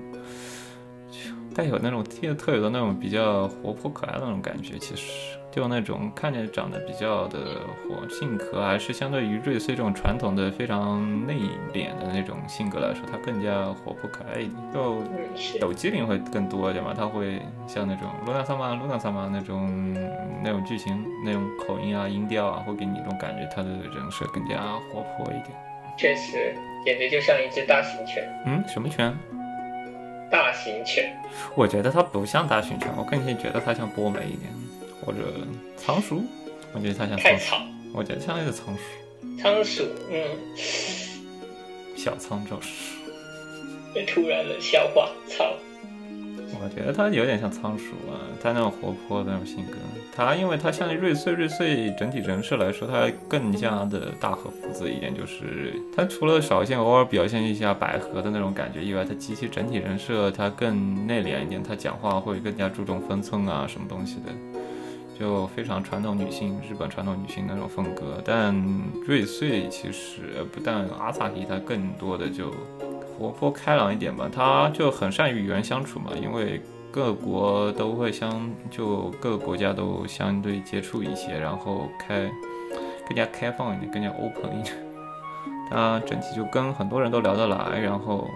带有那种特特有的那种比较活泼可爱的那种感觉，其实。就那种看着长得比较的活性格，还是相对于瑞穗这种传统的非常内敛的那种性格来说，他更加活泼可爱一点。就有机灵会更多一点嘛，他会像那种露娜萨玛、露娜萨玛那种那种剧情、那种口音啊、音调啊，会给你一种感觉，他的人设更加活泼一点。确实，简直就像一只大型犬。嗯，什么犬？大型犬。我觉得它不像大型犬，我更觉得它像波美一点。或者仓鼠，我觉得它像太草，我觉得像那个仓鼠。仓鼠，嗯，小仓就是。突然的笑话，操！我觉得它有点像仓鼠啊，它那种活泼的那种性格。它因为它像瑞穗，瑞穗整体人设来说，它更加的大和福子一点，就是它除了少见偶尔表现一下百合的那种感觉以外，它机器整体人设它更内敛一点，它讲话会更加注重分寸啊，什么东西的。就非常传统女性，日本传统女性那种风格，但瑞穗其实不但阿萨提，她更多的就活泼开朗一点吧，她就很善于与人相处嘛，因为各国都会相，就各个国家都相对接触一些，然后开更加开放一点，更加 open 一点，他整体就跟很多人都聊得来，然后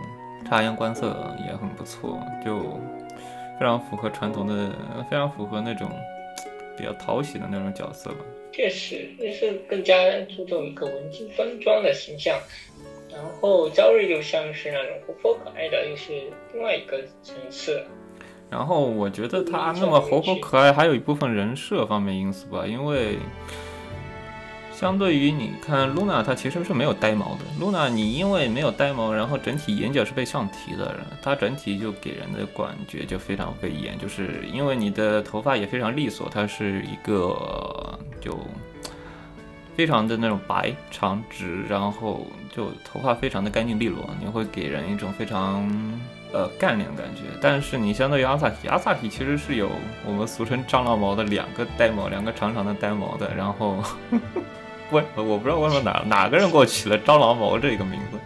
察言观色也很不错，就非常符合传统的，非常符合那种。比较讨喜的那种角色吧，确实，那是更加注重一个文静端庄的形象，然后朝瑞就像是那种活泼可爱的，又是另外一个层次。然后我觉得他那么活泼可爱，还有一部分人设方面因素吧，因为。相对于你看露娜，她其实是没有呆毛的。露娜，你因为没有呆毛，然后整体眼角是被上提的，她整体就给人的感觉就非常威严。就是因为你的头发也非常利索，它是一个就非常的那种白长直，然后就头发非常的干净利落，你会给人一种非常呃干练的感觉。但是你相对于阿萨提，阿萨提其实是有我们俗称蟑螂毛的两个呆毛，两个长长的呆毛的，然后。我我不知道为什么哪哪个人给我起了蟑螂毛这个名字，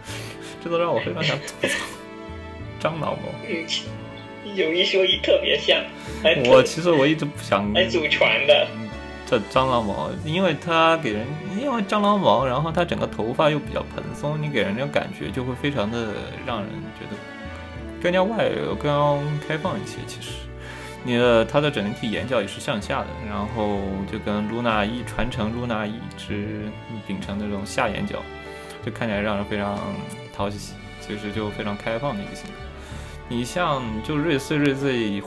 这都让我非常想吐槽。蟑螂毛，有一说一特别像。我其实我一直不想。还祖传的。这蟑螂毛，因为它给人，因为蟑螂毛，然后它整个头发又比较蓬松，你给人那种感觉就会非常的让人觉得更加外更加开放一些。其实。你的它的整体眼角也是向下的，然后就跟露娜一传承，露娜一直秉承那种下眼角，就看起来让人非常讨喜，其实就非常开放的一个性格。你像就瑞穗瑞穗，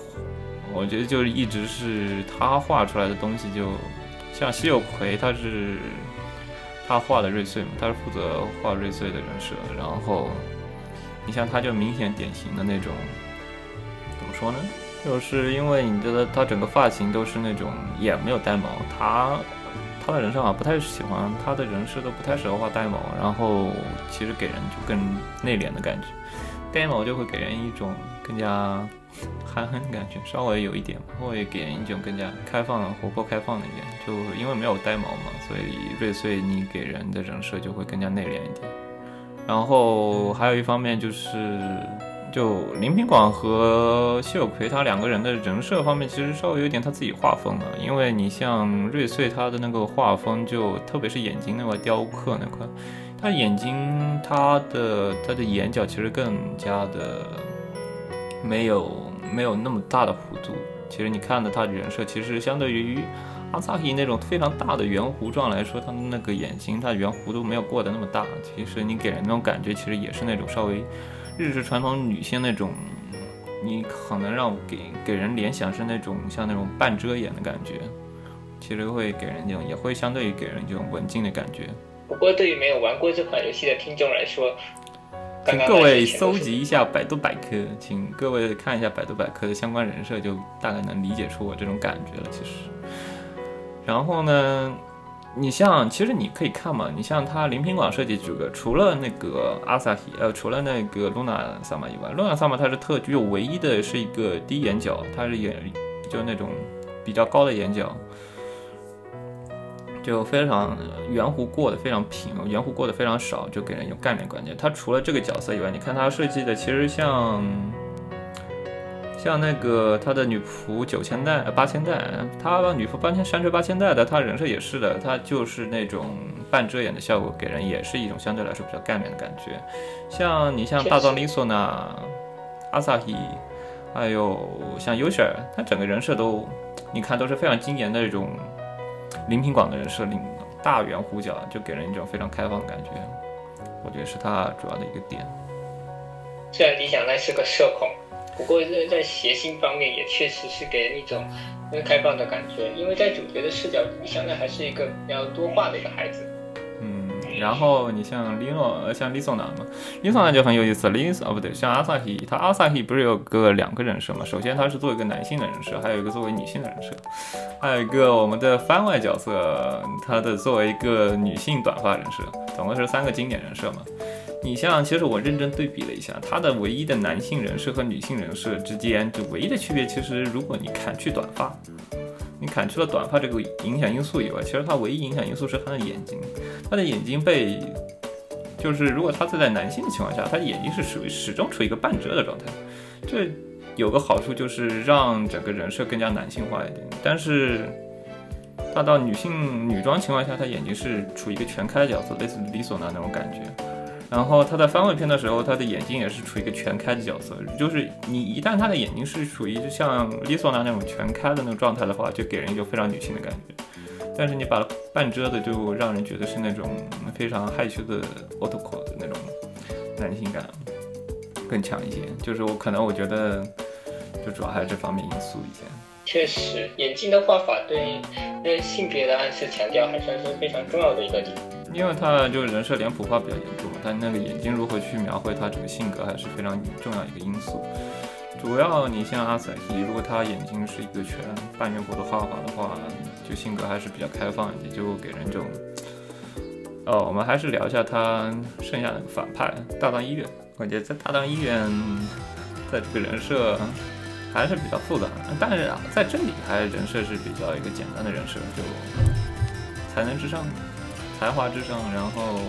我觉得就一直是他画出来的东西，就像西有葵，他是他画的瑞穗嘛，他是负责画瑞穗的人设，然后你像他就明显典型的那种，怎么说呢？就是因为你觉得他整个发型都是那种也没有呆毛，他他的人设好像不太喜欢，他的人设都不太适合画呆毛，然后其实给人就更内敛的感觉，呆毛就会给人一种更加憨憨的感觉，稍微有一点会给人一种更加开放、活泼、开放的一点，就因为没有呆毛嘛，所以瑞穗你给人的人设就会更加内敛一点。然后还有一方面就是。就林平广和谢有奎他两个人的人设方面，其实稍微有点他自己画风了。因为你像瑞穗他的那个画风，就特别是眼睛那块雕刻那块，他眼睛他的他的眼角其实更加的没有没有那么大的弧度。其实你看的他的人设，其实相对于阿萨希那种非常大的圆弧状来说，他的那个眼睛他圆弧度没有过得那么大。其实你给人那种感觉，其实也是那种稍微。日式传统女性那种，你可能让给给人联想是那种像那种半遮掩的感觉，其实会给人这种也会相对于给人这种文静的感觉。不过对于没有玩过这款游戏的听众来说，请各位搜集一下百度百科，请各位看一下百度百科的相关人设，就大概能理解出我这种感觉了。其实，然后呢？你像，其实你可以看嘛，你像他林品广设计这个，除了那个阿萨希，呃，除了那个露娜萨玛以外，露娜萨玛它是特就唯一的是一个低眼角，它是眼就那种比较高的眼角，就非常圆弧过得非常平，圆弧过得非常少，就给人有概念感觉。它除了这个角色以外，你看它设计的其实像。像那个他的女仆九千代、呃八千代，他女仆八千山吹八千代的，他人设也是的，他就是那种半遮掩的效果，给人也是一种相对来说比较干练的感觉。像你像大藏里索呢、阿萨希，还有像优雪，他整个人设都，你看都是非常精严的这种林平广的人设，领大圆弧角，就给人一种非常开放的感觉。我觉得是他主要的一个点。虽然理想奈是个社恐。不过在在谐星方面也确实是给人一种开放的感觉，因为在主角的视角，你想的还是一个比较多话的一个孩子。嗯，然后你像李诺，像李索南嘛，李索南就很有意思。李哦不对，像阿萨希，他阿萨希不是有个两个人设嘛？首先他是作为一个男性的人设，还有一个作为女性的人设，还有一个我们的番外角色，他的作为一个女性短发人设，总共是三个经典人设嘛。你像，其实我认真对比了一下，他的唯一的男性人设和女性人设之间，就唯一的区别，其实如果你砍去短发，你砍去了短发这个影响因素以外，其实他唯一影响因素是他的眼睛，他的眼睛被，就是如果他是在男性的情况下，他眼睛是属于始终处于一个半遮的状态，这有个好处就是让整个人设更加男性化一点，但是他到女性女装情况下，他眼睛是处于一个全开的角色，类似李索娜那种感觉。然后他在番外篇的时候，他的眼睛也是处于一个全开的角色，就是你一旦他的眼睛是处于就像丽索娜那种全开的那种状态的话，就给人一种非常女性的感觉。但是你把它半遮的，就让人觉得是那种非常害羞的 otoko 的那种男性感更强一些。就是我可能我觉得，就主要还是这方面因素一些。确实，眼睛的画法对对性别的暗示强调还算是非常重要的一个点。因为他就是人设脸谱化比较严重，他那个眼睛如何去描绘他整个性格还是非常重要一个因素。主要你像阿彩希，如果他眼睛是一个全半圆弧的画法的话，就性格还是比较开放一点，就给人这种。哦，我们还是聊一下他剩下的反派大藏医院。我觉得在大藏医院，在这个人设还是比较复杂的，但是啊在这里还人设是比较一个简单的人设，就才能至上。才华至上，然后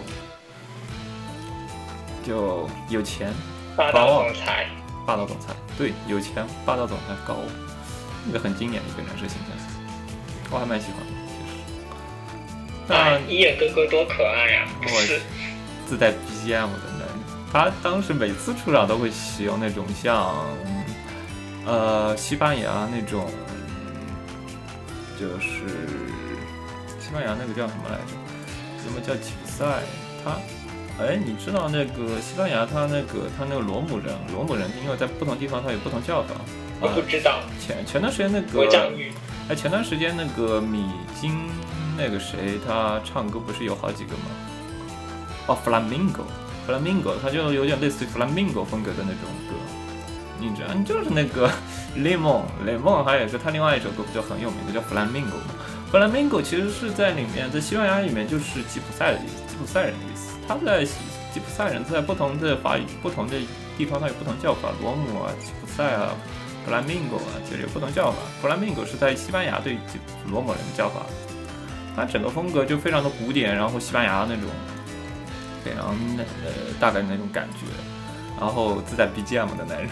就有钱，霸道总裁，霸道总裁，对，有钱，霸道总裁，高，一个很经典的一个人设形象，我还蛮喜欢的。那一眼哥哥多可爱呀！是，自带 BGM 的那，他当时每次出场都会使用那种像，呃，西班牙那种，就是西班牙那个叫什么来着？什么叫吉普赛？他，哎，你知道那个西班牙，他那个他那个罗姆人，罗姆人，因为在不同地方他有不同叫法。我不知道。前前段时间那个，哎，前段时间那个米津那个谁，他唱歌不是有好几个吗？哦，Flamingo，Flamingo，他就有点类似于 Flamingo 风格的那种歌。你知道，就是那个雷蒙，雷蒙，还有是他另外一首歌不就很有名的叫《Flamingo 嘛？Flamingo 其实是在里面，在西班牙里面就是吉普赛的意思，吉普赛人的意思。他在吉普赛人在不同的法语、不同的地方，它有不同叫法，罗姆啊、吉普赛啊、Flamingo 啊，其实有不同叫法。Flamingo 是在西班牙对罗姆人的叫法。它整个风格就非常的古典，然后西班牙那种非常呃大概那种感觉，然后自带 BGM 的那种，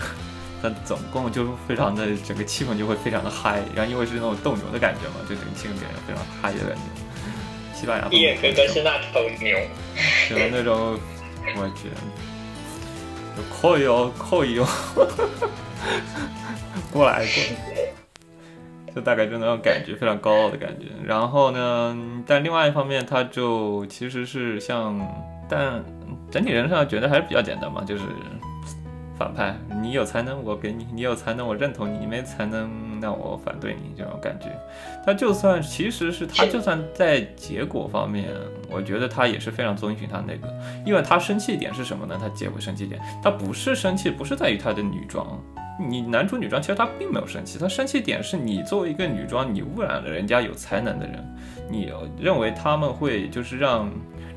它总共就非常的整个气氛就会非常的嗨，然后因为是那种斗牛的感觉嘛，就整个气氛给人非常嗨的感觉。西班牙，伊尔哥哥是那头牛，就是那种，我去，就扣一哦，扣一哦，过来过来。就大概就那种感觉，非常高傲的感觉。然后呢，但另外一方面，他就其实是像，但整体人上觉得还是比较简单嘛，就是反派，你有才能我给你，你有才能我认同你，你没才能那我反对你这种感觉。他就算其实是他就算在结果方面，我觉得他也是非常遵循他那个，因为他生气点是什么呢？他结尾生气点，他不是生气，不是在于他的女装。你男主女装其实他并没有生气，他生气点是你作为一个女装，你污染了人家有才能的人，你认为他们会就是让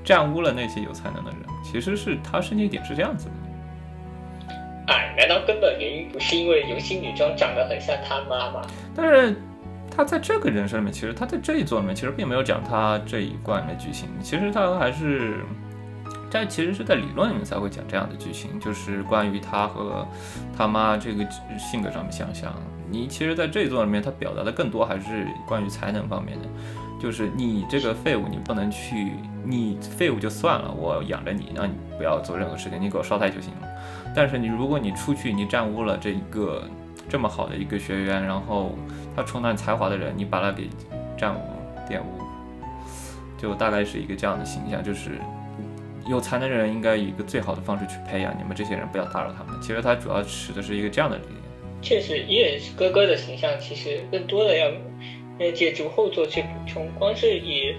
占污了那些有才能的人，其实是他生气点是这样子的。哎，难道根本原因不是因为游戏女装长得很像他妈吗？但是他在这个人设里面，其实他在这一座里面其实并没有讲他这一贯的剧情，其实他还是。但其实是在理论里面才会讲这样的剧情，就是关于他和他妈这个性格上面相像。你其实，在这一座里面，他表达的更多还是关于才能方面的，就是你这个废物，你不能去，你废物就算了，我养着你，让你不要做任何事情，你给我烧胎就行了。但是你如果你出去，你占污了这一个这么好的一个学员，然后他充满才华的人，你把他给占污、玷污，就大概是一个这样的形象，就是。有才能的人应该以一个最好的方式去培养，你们这些人不要打扰他们。其实他主要持的是一个这样的理念。确实，伊人哥哥的形象其实更多的要借助后作去补充。光是以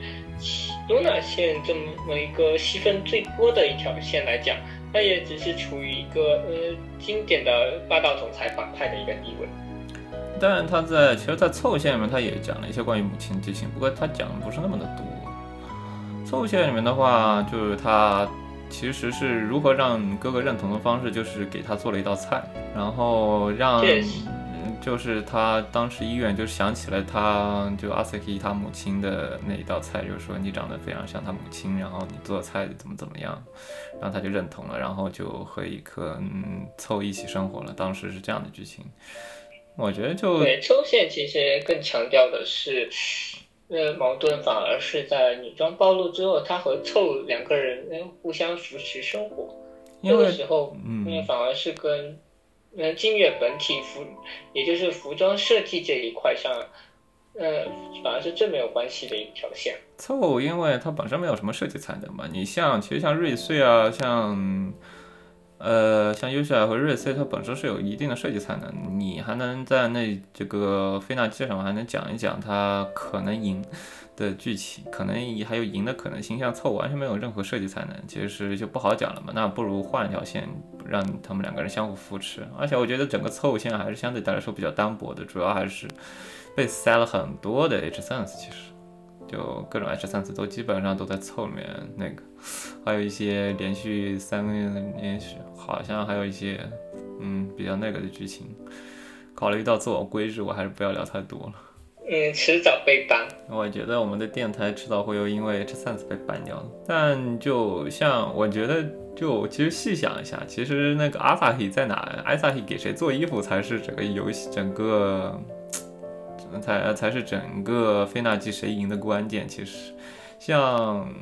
露娜线这么一个戏份最多的一条线来讲，他也只是处于一个呃经典的霸道总裁反派的一个地位。当然，他在其实，在凑线里面他也讲了一些关于母亲剧情，不过他讲的不是那么的多。凑线里面的话，就是他其实是如何让哥哥认同的方式，就是给他做了一道菜，然后让，就是他当时医院就想起了他就阿瑟基他母亲的那一道菜，就是说你长得非常像他母亲，然后你做菜怎么怎么样，然后他就认同了，然后就和一颗嗯凑一起生活了。当时是这样的剧情，我觉得就对抽线其实更强调的是。呃，矛盾反而是在女装暴露之后，他和凑两个人互相扶持生活，那个时候，嗯，反而是跟嗯金月本体服，也就是服装设计这一块上，呃，反而是最没有关系的一条线。凑，因为它本身没有什么设计才能嘛，你像其实像瑞穗啊，像。呃，像优秀和瑞 C，它本身是有一定的设计才能，你还能在那这个菲娜机上还能讲一讲它可能赢的剧情，可能还有赢的可能性。像凑完全没有任何设计才能，其实就不好讲了嘛。那不如换一条线，让他们两个人相互扶持。而且我觉得整个凑线还是相对来说比较单薄的，主要还是被塞了很多的 H sense，其实。就各种 H 三次都基本上都在凑里面那个，还有一些连续三个月的连续，好像还有一些嗯比较那个的剧情。考虑到自我规制，我还是不要聊太多了。嗯，迟早被 ban。我觉得我们的电台迟早会又因为 H 三次被 ban 掉的。但就像我觉得，就其实细想一下，其实那个阿萨希在哪？阿萨希给谁做衣服才是整个游戏整个。才才是整个菲娜季谁赢的关键。其实，像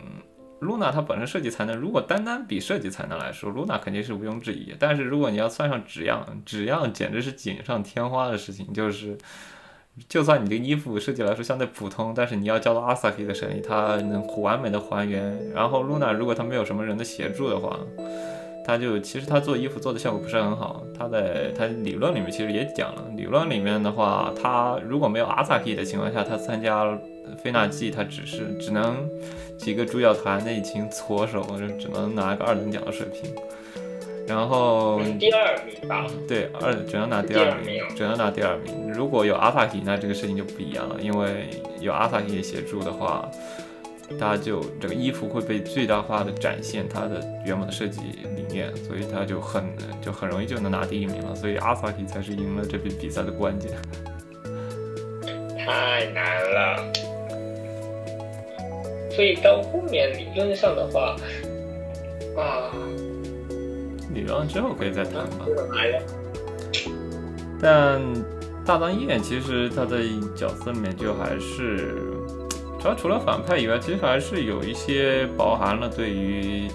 露娜，她本身设计才能，如果单单比设计才能来说，露娜肯定是毋庸置疑。但是如果你要算上纸样，纸样简直是锦上添花的事情。就是，就算你这个衣服设计来说相对普通，但是你要交到阿萨克的手里，他能完美的还原。然后露娜如果她没有什么人的协助的话，他就其实他做衣服做的效果不是很好，他在他理论里面其实也讲了，理论里面的话，他如果没有阿萨克的情况下，他参加菲纳季，他只是只能几个主角团的一群搓手，就只能拿个二等奖的水平。然后第二名吧，对，二只能拿第二名，只能拿第二名。如果有阿萨奇，那这个事情就不一样了，因为有阿萨奇协助的话，他就这个衣服会被最大化的展现它的原本的设计理念，所以他就很就很容易就能拿第一名了。所以阿萨奇才是赢了这笔比赛的关键。太难了，所以到后面理论上的话，啊。理论之后可以再谈吧。但大藏医院其实他的角色里面就还是，主要除了反派以外，其实还是有一些包含了对于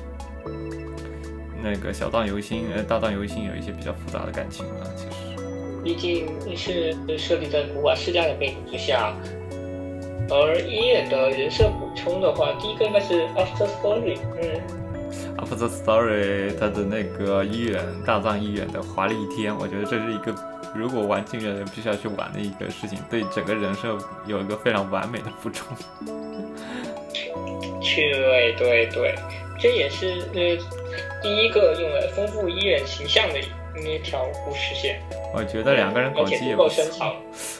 那个小藏游心呃大藏游心有一些比较复杂的感情吧。其实，毕竟是设立在古瓦世家的背景之下，而医院的人设补充的话，第一个应该是 After Story，嗯。After Story，它的那个医院大藏医院的华丽一天，我觉得这是一个如果玩禁月的人必须要去玩的一个事情，对整个人设有一个非常完美的补充。对对对，这也是呃第一个用来丰富医院形象的那条故事线。我觉得两个人搞基也不错。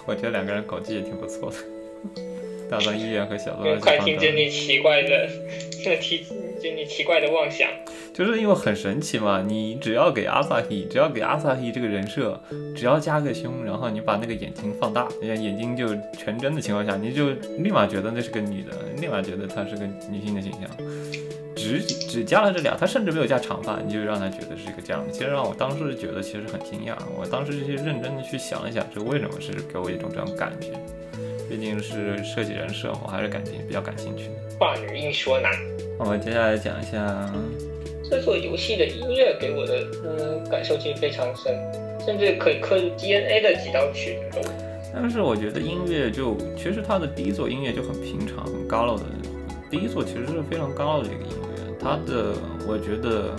我觉得两个人搞基也挺不错的。大藏医院和小藏。快听着你奇怪的这题。就你奇怪的妄想，就是因为很神奇嘛。你只要给阿萨希，只要给阿萨希这个人设，只要加个胸，然后你把那个眼睛放大，眼睛就全真的情况下，你就立马觉得那是个女的，立马觉得她是个女性的形象。只只加了这俩，他甚至没有加长发，你就让他觉得是一个这样的。其实让我当时觉得其实很惊讶。我当时就去认真的去想一想，这为什么是给我一种这种感觉？毕竟是设计人设，我还是感情比较感兴趣的。话女硬说男。我们接下来讲一下这座游戏的音乐给我的嗯感受其实非常深，甚至可以刻入 DNA 的几道曲子。但是我觉得音乐就其实它的第一座音乐就很平常、很高了的，第一座其实是非常高的一个音乐。它的我觉得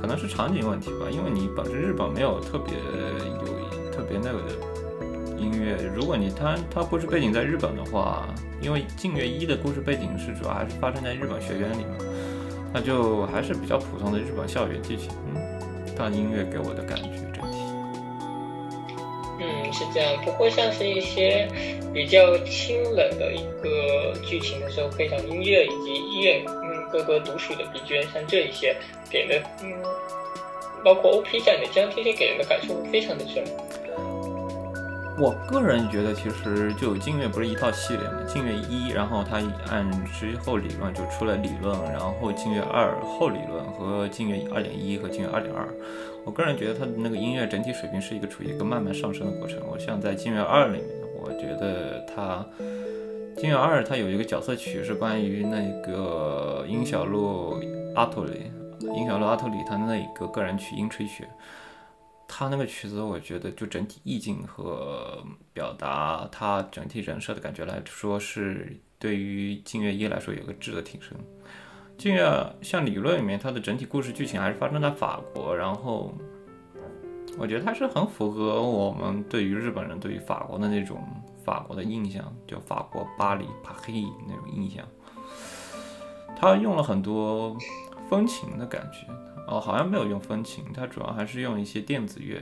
可能是场景问题吧，因为你本身日本没有特别有特别那个的音乐。如果你它它故事背景在日本的话。因为《静月一》的故事背景是主要还是发生在日本学院里嘛，那就还是比较普通的日本校园剧情。嗯，但音乐给我的感觉整体，嗯，是这样。不过像是一些比较清冷的一个剧情的时候，配上音乐以及医院嗯各个独属的 BGM，像这一些给的嗯，包括 OP 战的这样这些给人的感受非常的深。我个人觉得，其实就静月不是一套系列嘛，静月一，然后它按之后理论就出了理论，然后静月二后理论和静月二点一和静月二点二。我个人觉得它的那个音乐整体水平是一个处于一个慢慢上升的过程。我像在静月二里面，我觉得它静月二它有一个角色曲是关于那个樱小路阿托里，樱小路阿托里他那一个个人曲樱吹雪。他那个曲子，我觉得就整体意境和表达他整体人设的感觉来说，是对于静月一来说有个质的提升。静月像理论里面，它的整体故事剧情还是发生在法国，然后我觉得它是很符合我们对于日本人对于法国的那种法国的印象，就法国巴黎帕黑那种印象。他用了很多风情的感觉。哦，好像没有用风琴，它主要还是用一些电子乐，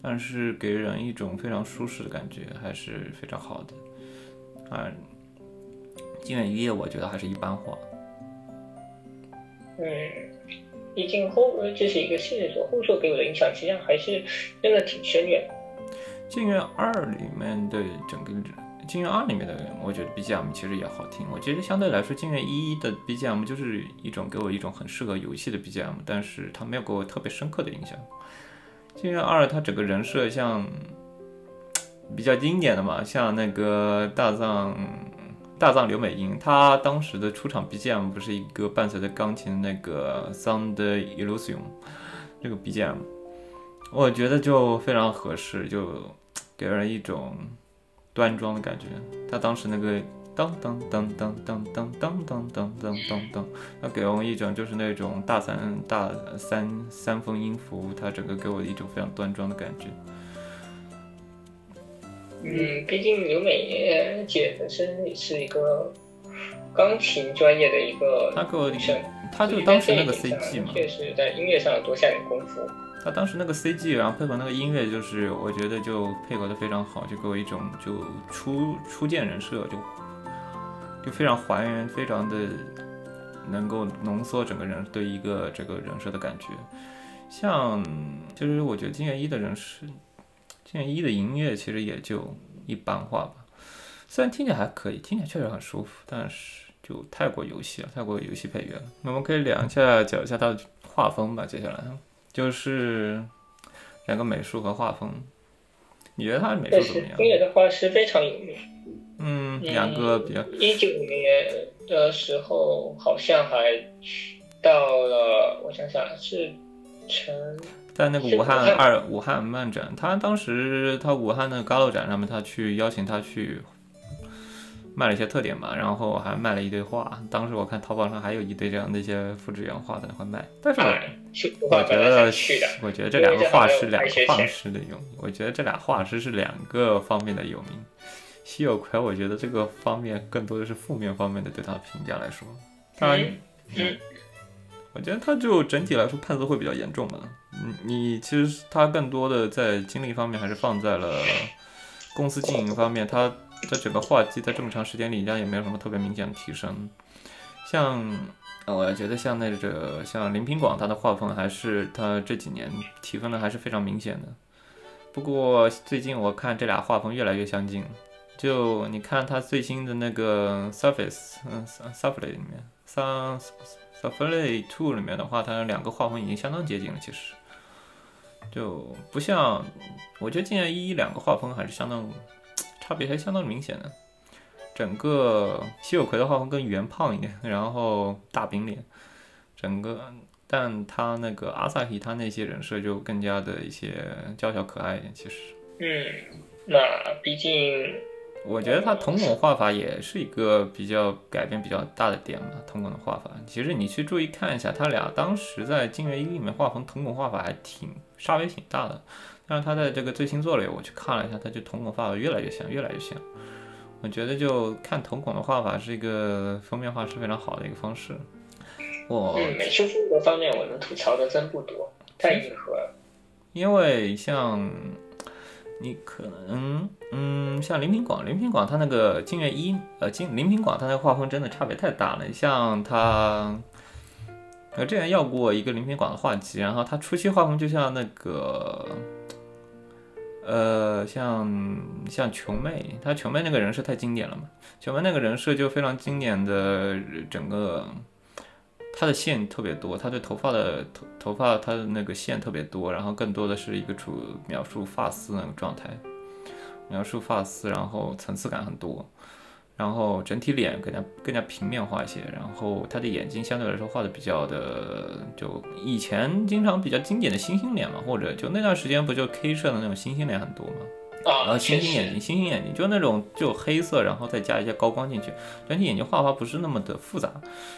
但是给人一种非常舒适的感觉，还是非常好的。啊，金远一夜我觉得还是一般化。嗯，毕竟后这是一个系列作，后作给我的影响实际上还是真的挺深远。金月二里面的整个。《金月二》里面的，我觉得 BGM 其实也好听。我觉得相对来说，《金月一》的 BGM 就是一种给我一种很适合游戏的 BGM，但是它没有给我特别深刻的印象。《金月二》它整个人设像比较经典的嘛，像那个大藏大藏刘美英，她当时的出场 BGM 不是一个伴随着钢琴的那个 Sound Illusion 这个 BGM，我觉得就非常合适，就给人一种。端庄的感觉，他当时那个当当当当当当当当当当当，他给我一种就是那种大三大三三分音符，他整个给我一种非常端庄的感觉。嗯，毕竟刘美姐本身也是一个钢琴专业的一个她给我女生，他就当时那个 CG 嘛，确实在音乐上多下点功夫。他当时那个 CG，然后配合那个音乐，就是我觉得就配合的非常好，就给我一种就初初见人设，就就非常还原，非常的能够浓缩整个人对一个这个人设的感觉。像其实我觉得金月一的人设，金月一的音乐其实也就一般化吧，虽然听起来还可以，听起来确实很舒服，但是。就太过游戏了，太过游戏配乐了。那我们可以聊一下，讲一下它的画风吧。接下来就是两个美术和画风。你觉得他的美术怎么样？音乐的画师非常有名。嗯，两个比较。一九年的时候，好像还到了，我想想是成在那个武汉二武汉漫展，他当时他武汉那个 Galo 展上面，他去邀请他去。卖了一些特点嘛，然后还卖了一堆画。当时我看淘宝上还有一堆这样的一些复制原画在那块卖。但是我觉得，我觉得这两个画师，两个画师的有名。我觉得这俩画师是两个方面的有名。西有奎，我觉得这个方面更多的是负面方面的对他评价来说。当然，我觉得他就整体来说判子会比较严重嘛。嗯，你其实他更多的在精力方面还是放在了公司经营方面，他。在整个画技在这么长时间里，应该也没有什么特别明显的提升。像，我觉得像那个像林平广，他的画风还是他这几年提分的还是非常明显的。不过最近我看这俩画风越来越相近。就你看他最新的那个 Surface，嗯，Surface 里面，Surface Two 里面的话，它两个画风已经相当接近了。其实，就不像，我觉得静夜一两个画风还是相当。差别还相当明显的，整个西有葵的画风更圆胖一点，然后大饼脸，整个，但他那个阿萨希他那些人设就更加的一些娇小可爱一点。其实，嗯，那毕竟，我觉得他瞳孔画法也是一个比较改变比较大的点嘛。瞳孔的画法，其实你去注意看一下，他俩当时在金元一里面画风瞳孔画法还挺差别挺大的。但是他在这个最新作里，我去看了一下，他就瞳孔画法越来越像，越来越像。我觉得就看瞳孔的画法是一个封面画是非常好的一个方式。我美术风格方面，我能吐槽的真不多，太硬核了。因为像你可能，嗯，像林平广，林平广他那个金月一，呃，金林平广他那个画风真的差别太大了。像他，我之前要过一个林平广的画集，然后他初期画风就像那个。呃，像像琼妹，她琼妹那个人设太经典了嘛。琼妹那个人设就非常经典的，整个她的线特别多，她对头发的头头发她的那个线特别多，然后更多的是一个主描述发丝那个状态，描述发丝，然后层次感很多。然后整体脸更加更加平面化一些，然后他的眼睛相对来说画的比较的，就以前经常比较经典的星星脸嘛，或者就那段时间不就 K 社的那种星星脸很多嘛，啊，星星眼睛，星星眼睛就那种就黑色，然后再加一些高光进去，整体眼睛画法不是那么的复杂。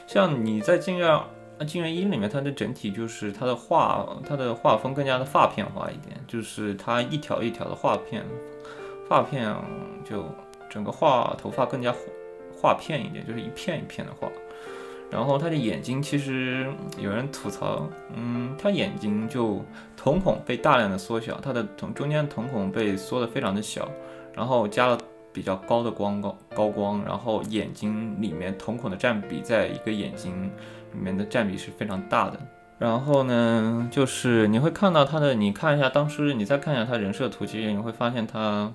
像你在镜月镜院一里面，它的整体就是它的画，它的画风更加的发片化一点，就是它一条一条的画片，发片就。整个画头发更加画片一点，就是一片一片的画。然后他的眼睛其实有人吐槽，嗯，他眼睛就瞳孔被大量的缩小，他的瞳中间瞳孔被缩得非常的小，然后加了比较高的光高高光，然后眼睛里面瞳孔的占比在一个眼睛里面的占比是非常大的。然后呢，就是你会看到他的，你看一下当时你再看一下他人设图，其实你会发现他。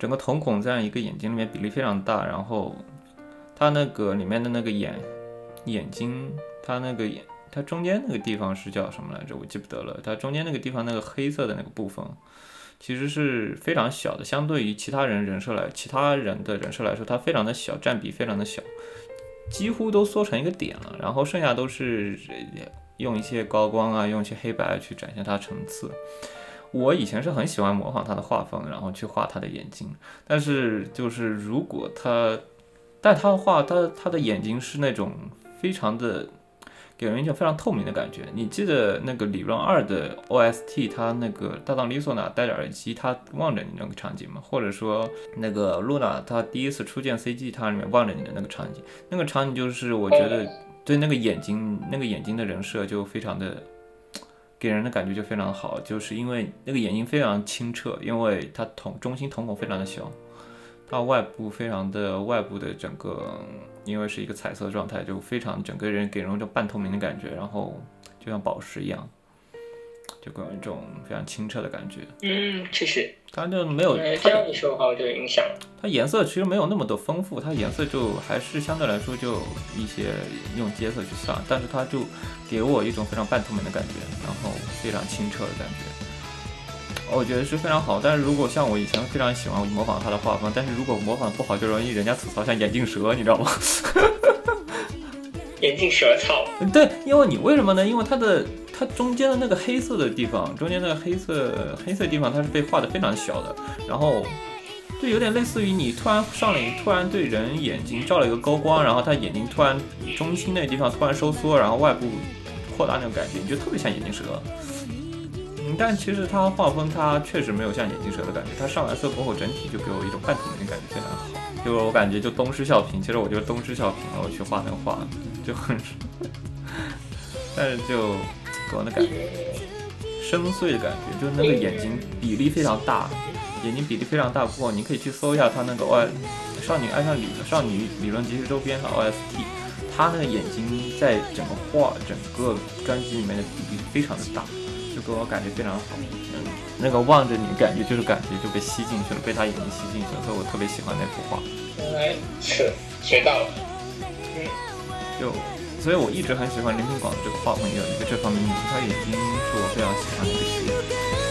整个瞳孔在一个眼睛里面比例非常大，然后它那个里面的那个眼眼睛，它那个眼，它中间那个地方是叫什么来着？我记不得了。它中间那个地方那个黑色的那个部分，其实是非常小的，相对于其他人人设来，其他人的人设来说，它非常的小，占比非常的小，几乎都缩成一个点了。然后剩下都是用一些高光啊，用一些黑白去展现它层次。我以前是很喜欢模仿他的画风，然后去画他的眼睛。但是就是如果他，但他画，他他的眼睛是那种非常的，给人一种非常透明的感觉。你记得那个《理论二》的 OST，他那个搭档丽索娜戴着耳机，他望着你那个场景吗？或者说那个露娜她第一次初见 CG，它里面望着你的那个场景，那个场景就是我觉得对那个眼睛，那个眼睛的人设就非常的，给人的感觉就非常好，就是因为那个眼睛非常清澈，因为它瞳中心瞳孔非常的小，它外部非常的外部的整个，因为是一个彩色状态，就非常整个人给人一种半透明的感觉，然后就像宝石一样。就给我一种非常清澈的感觉。嗯，确实，它就没有。这样你说的话我就有影响。它颜色其实没有那么的丰富，它颜色就还是相对来说就一些用阶色去上，但是它就给我一种非常半透明的感觉，然后非常清澈的感觉。我觉得是非常好。但是如果像我以前非常喜欢模仿它的画风，但是如果模仿不好，就容易人家吐槽像眼镜蛇，你知道吗？眼镜蛇草。对，因为你为什么呢？因为它的。它中间的那个黑色的地方，中间那个黑色黑色地方，它是被画的非常小的，然后就有点类似于你突然上了，突然对人眼睛照了一个高光，然后他眼睛突然中心那地方突然收缩，然后外部扩大那种感觉，你就特别像眼镜蛇。嗯，但其实它画风它确实没有像眼镜蛇的感觉，它上完色过后整体就给我一种半透明的感觉，非常好。就我感觉就东施效颦，其实我觉得东施效颦，然后去画那个画就很，但是就。给我的感觉，深邃的感觉，就是那个眼睛比例非常大，眼睛比例非常大。不过你可以去搜一下他那个 O 少女爱上理少女理论集市周边的 OST，他那个眼睛在整个画整个专辑里面的比例非常的大，就给我感觉非常好。嗯，那个望着你感觉就是感觉就被吸进去了，被他眼睛吸进去了，所以我特别喜欢那幅画。来，学学到了。嗯，就。所以我一直很喜欢林品广的这个画风，有一个这方面，他眼睛是我非常喜欢的一个。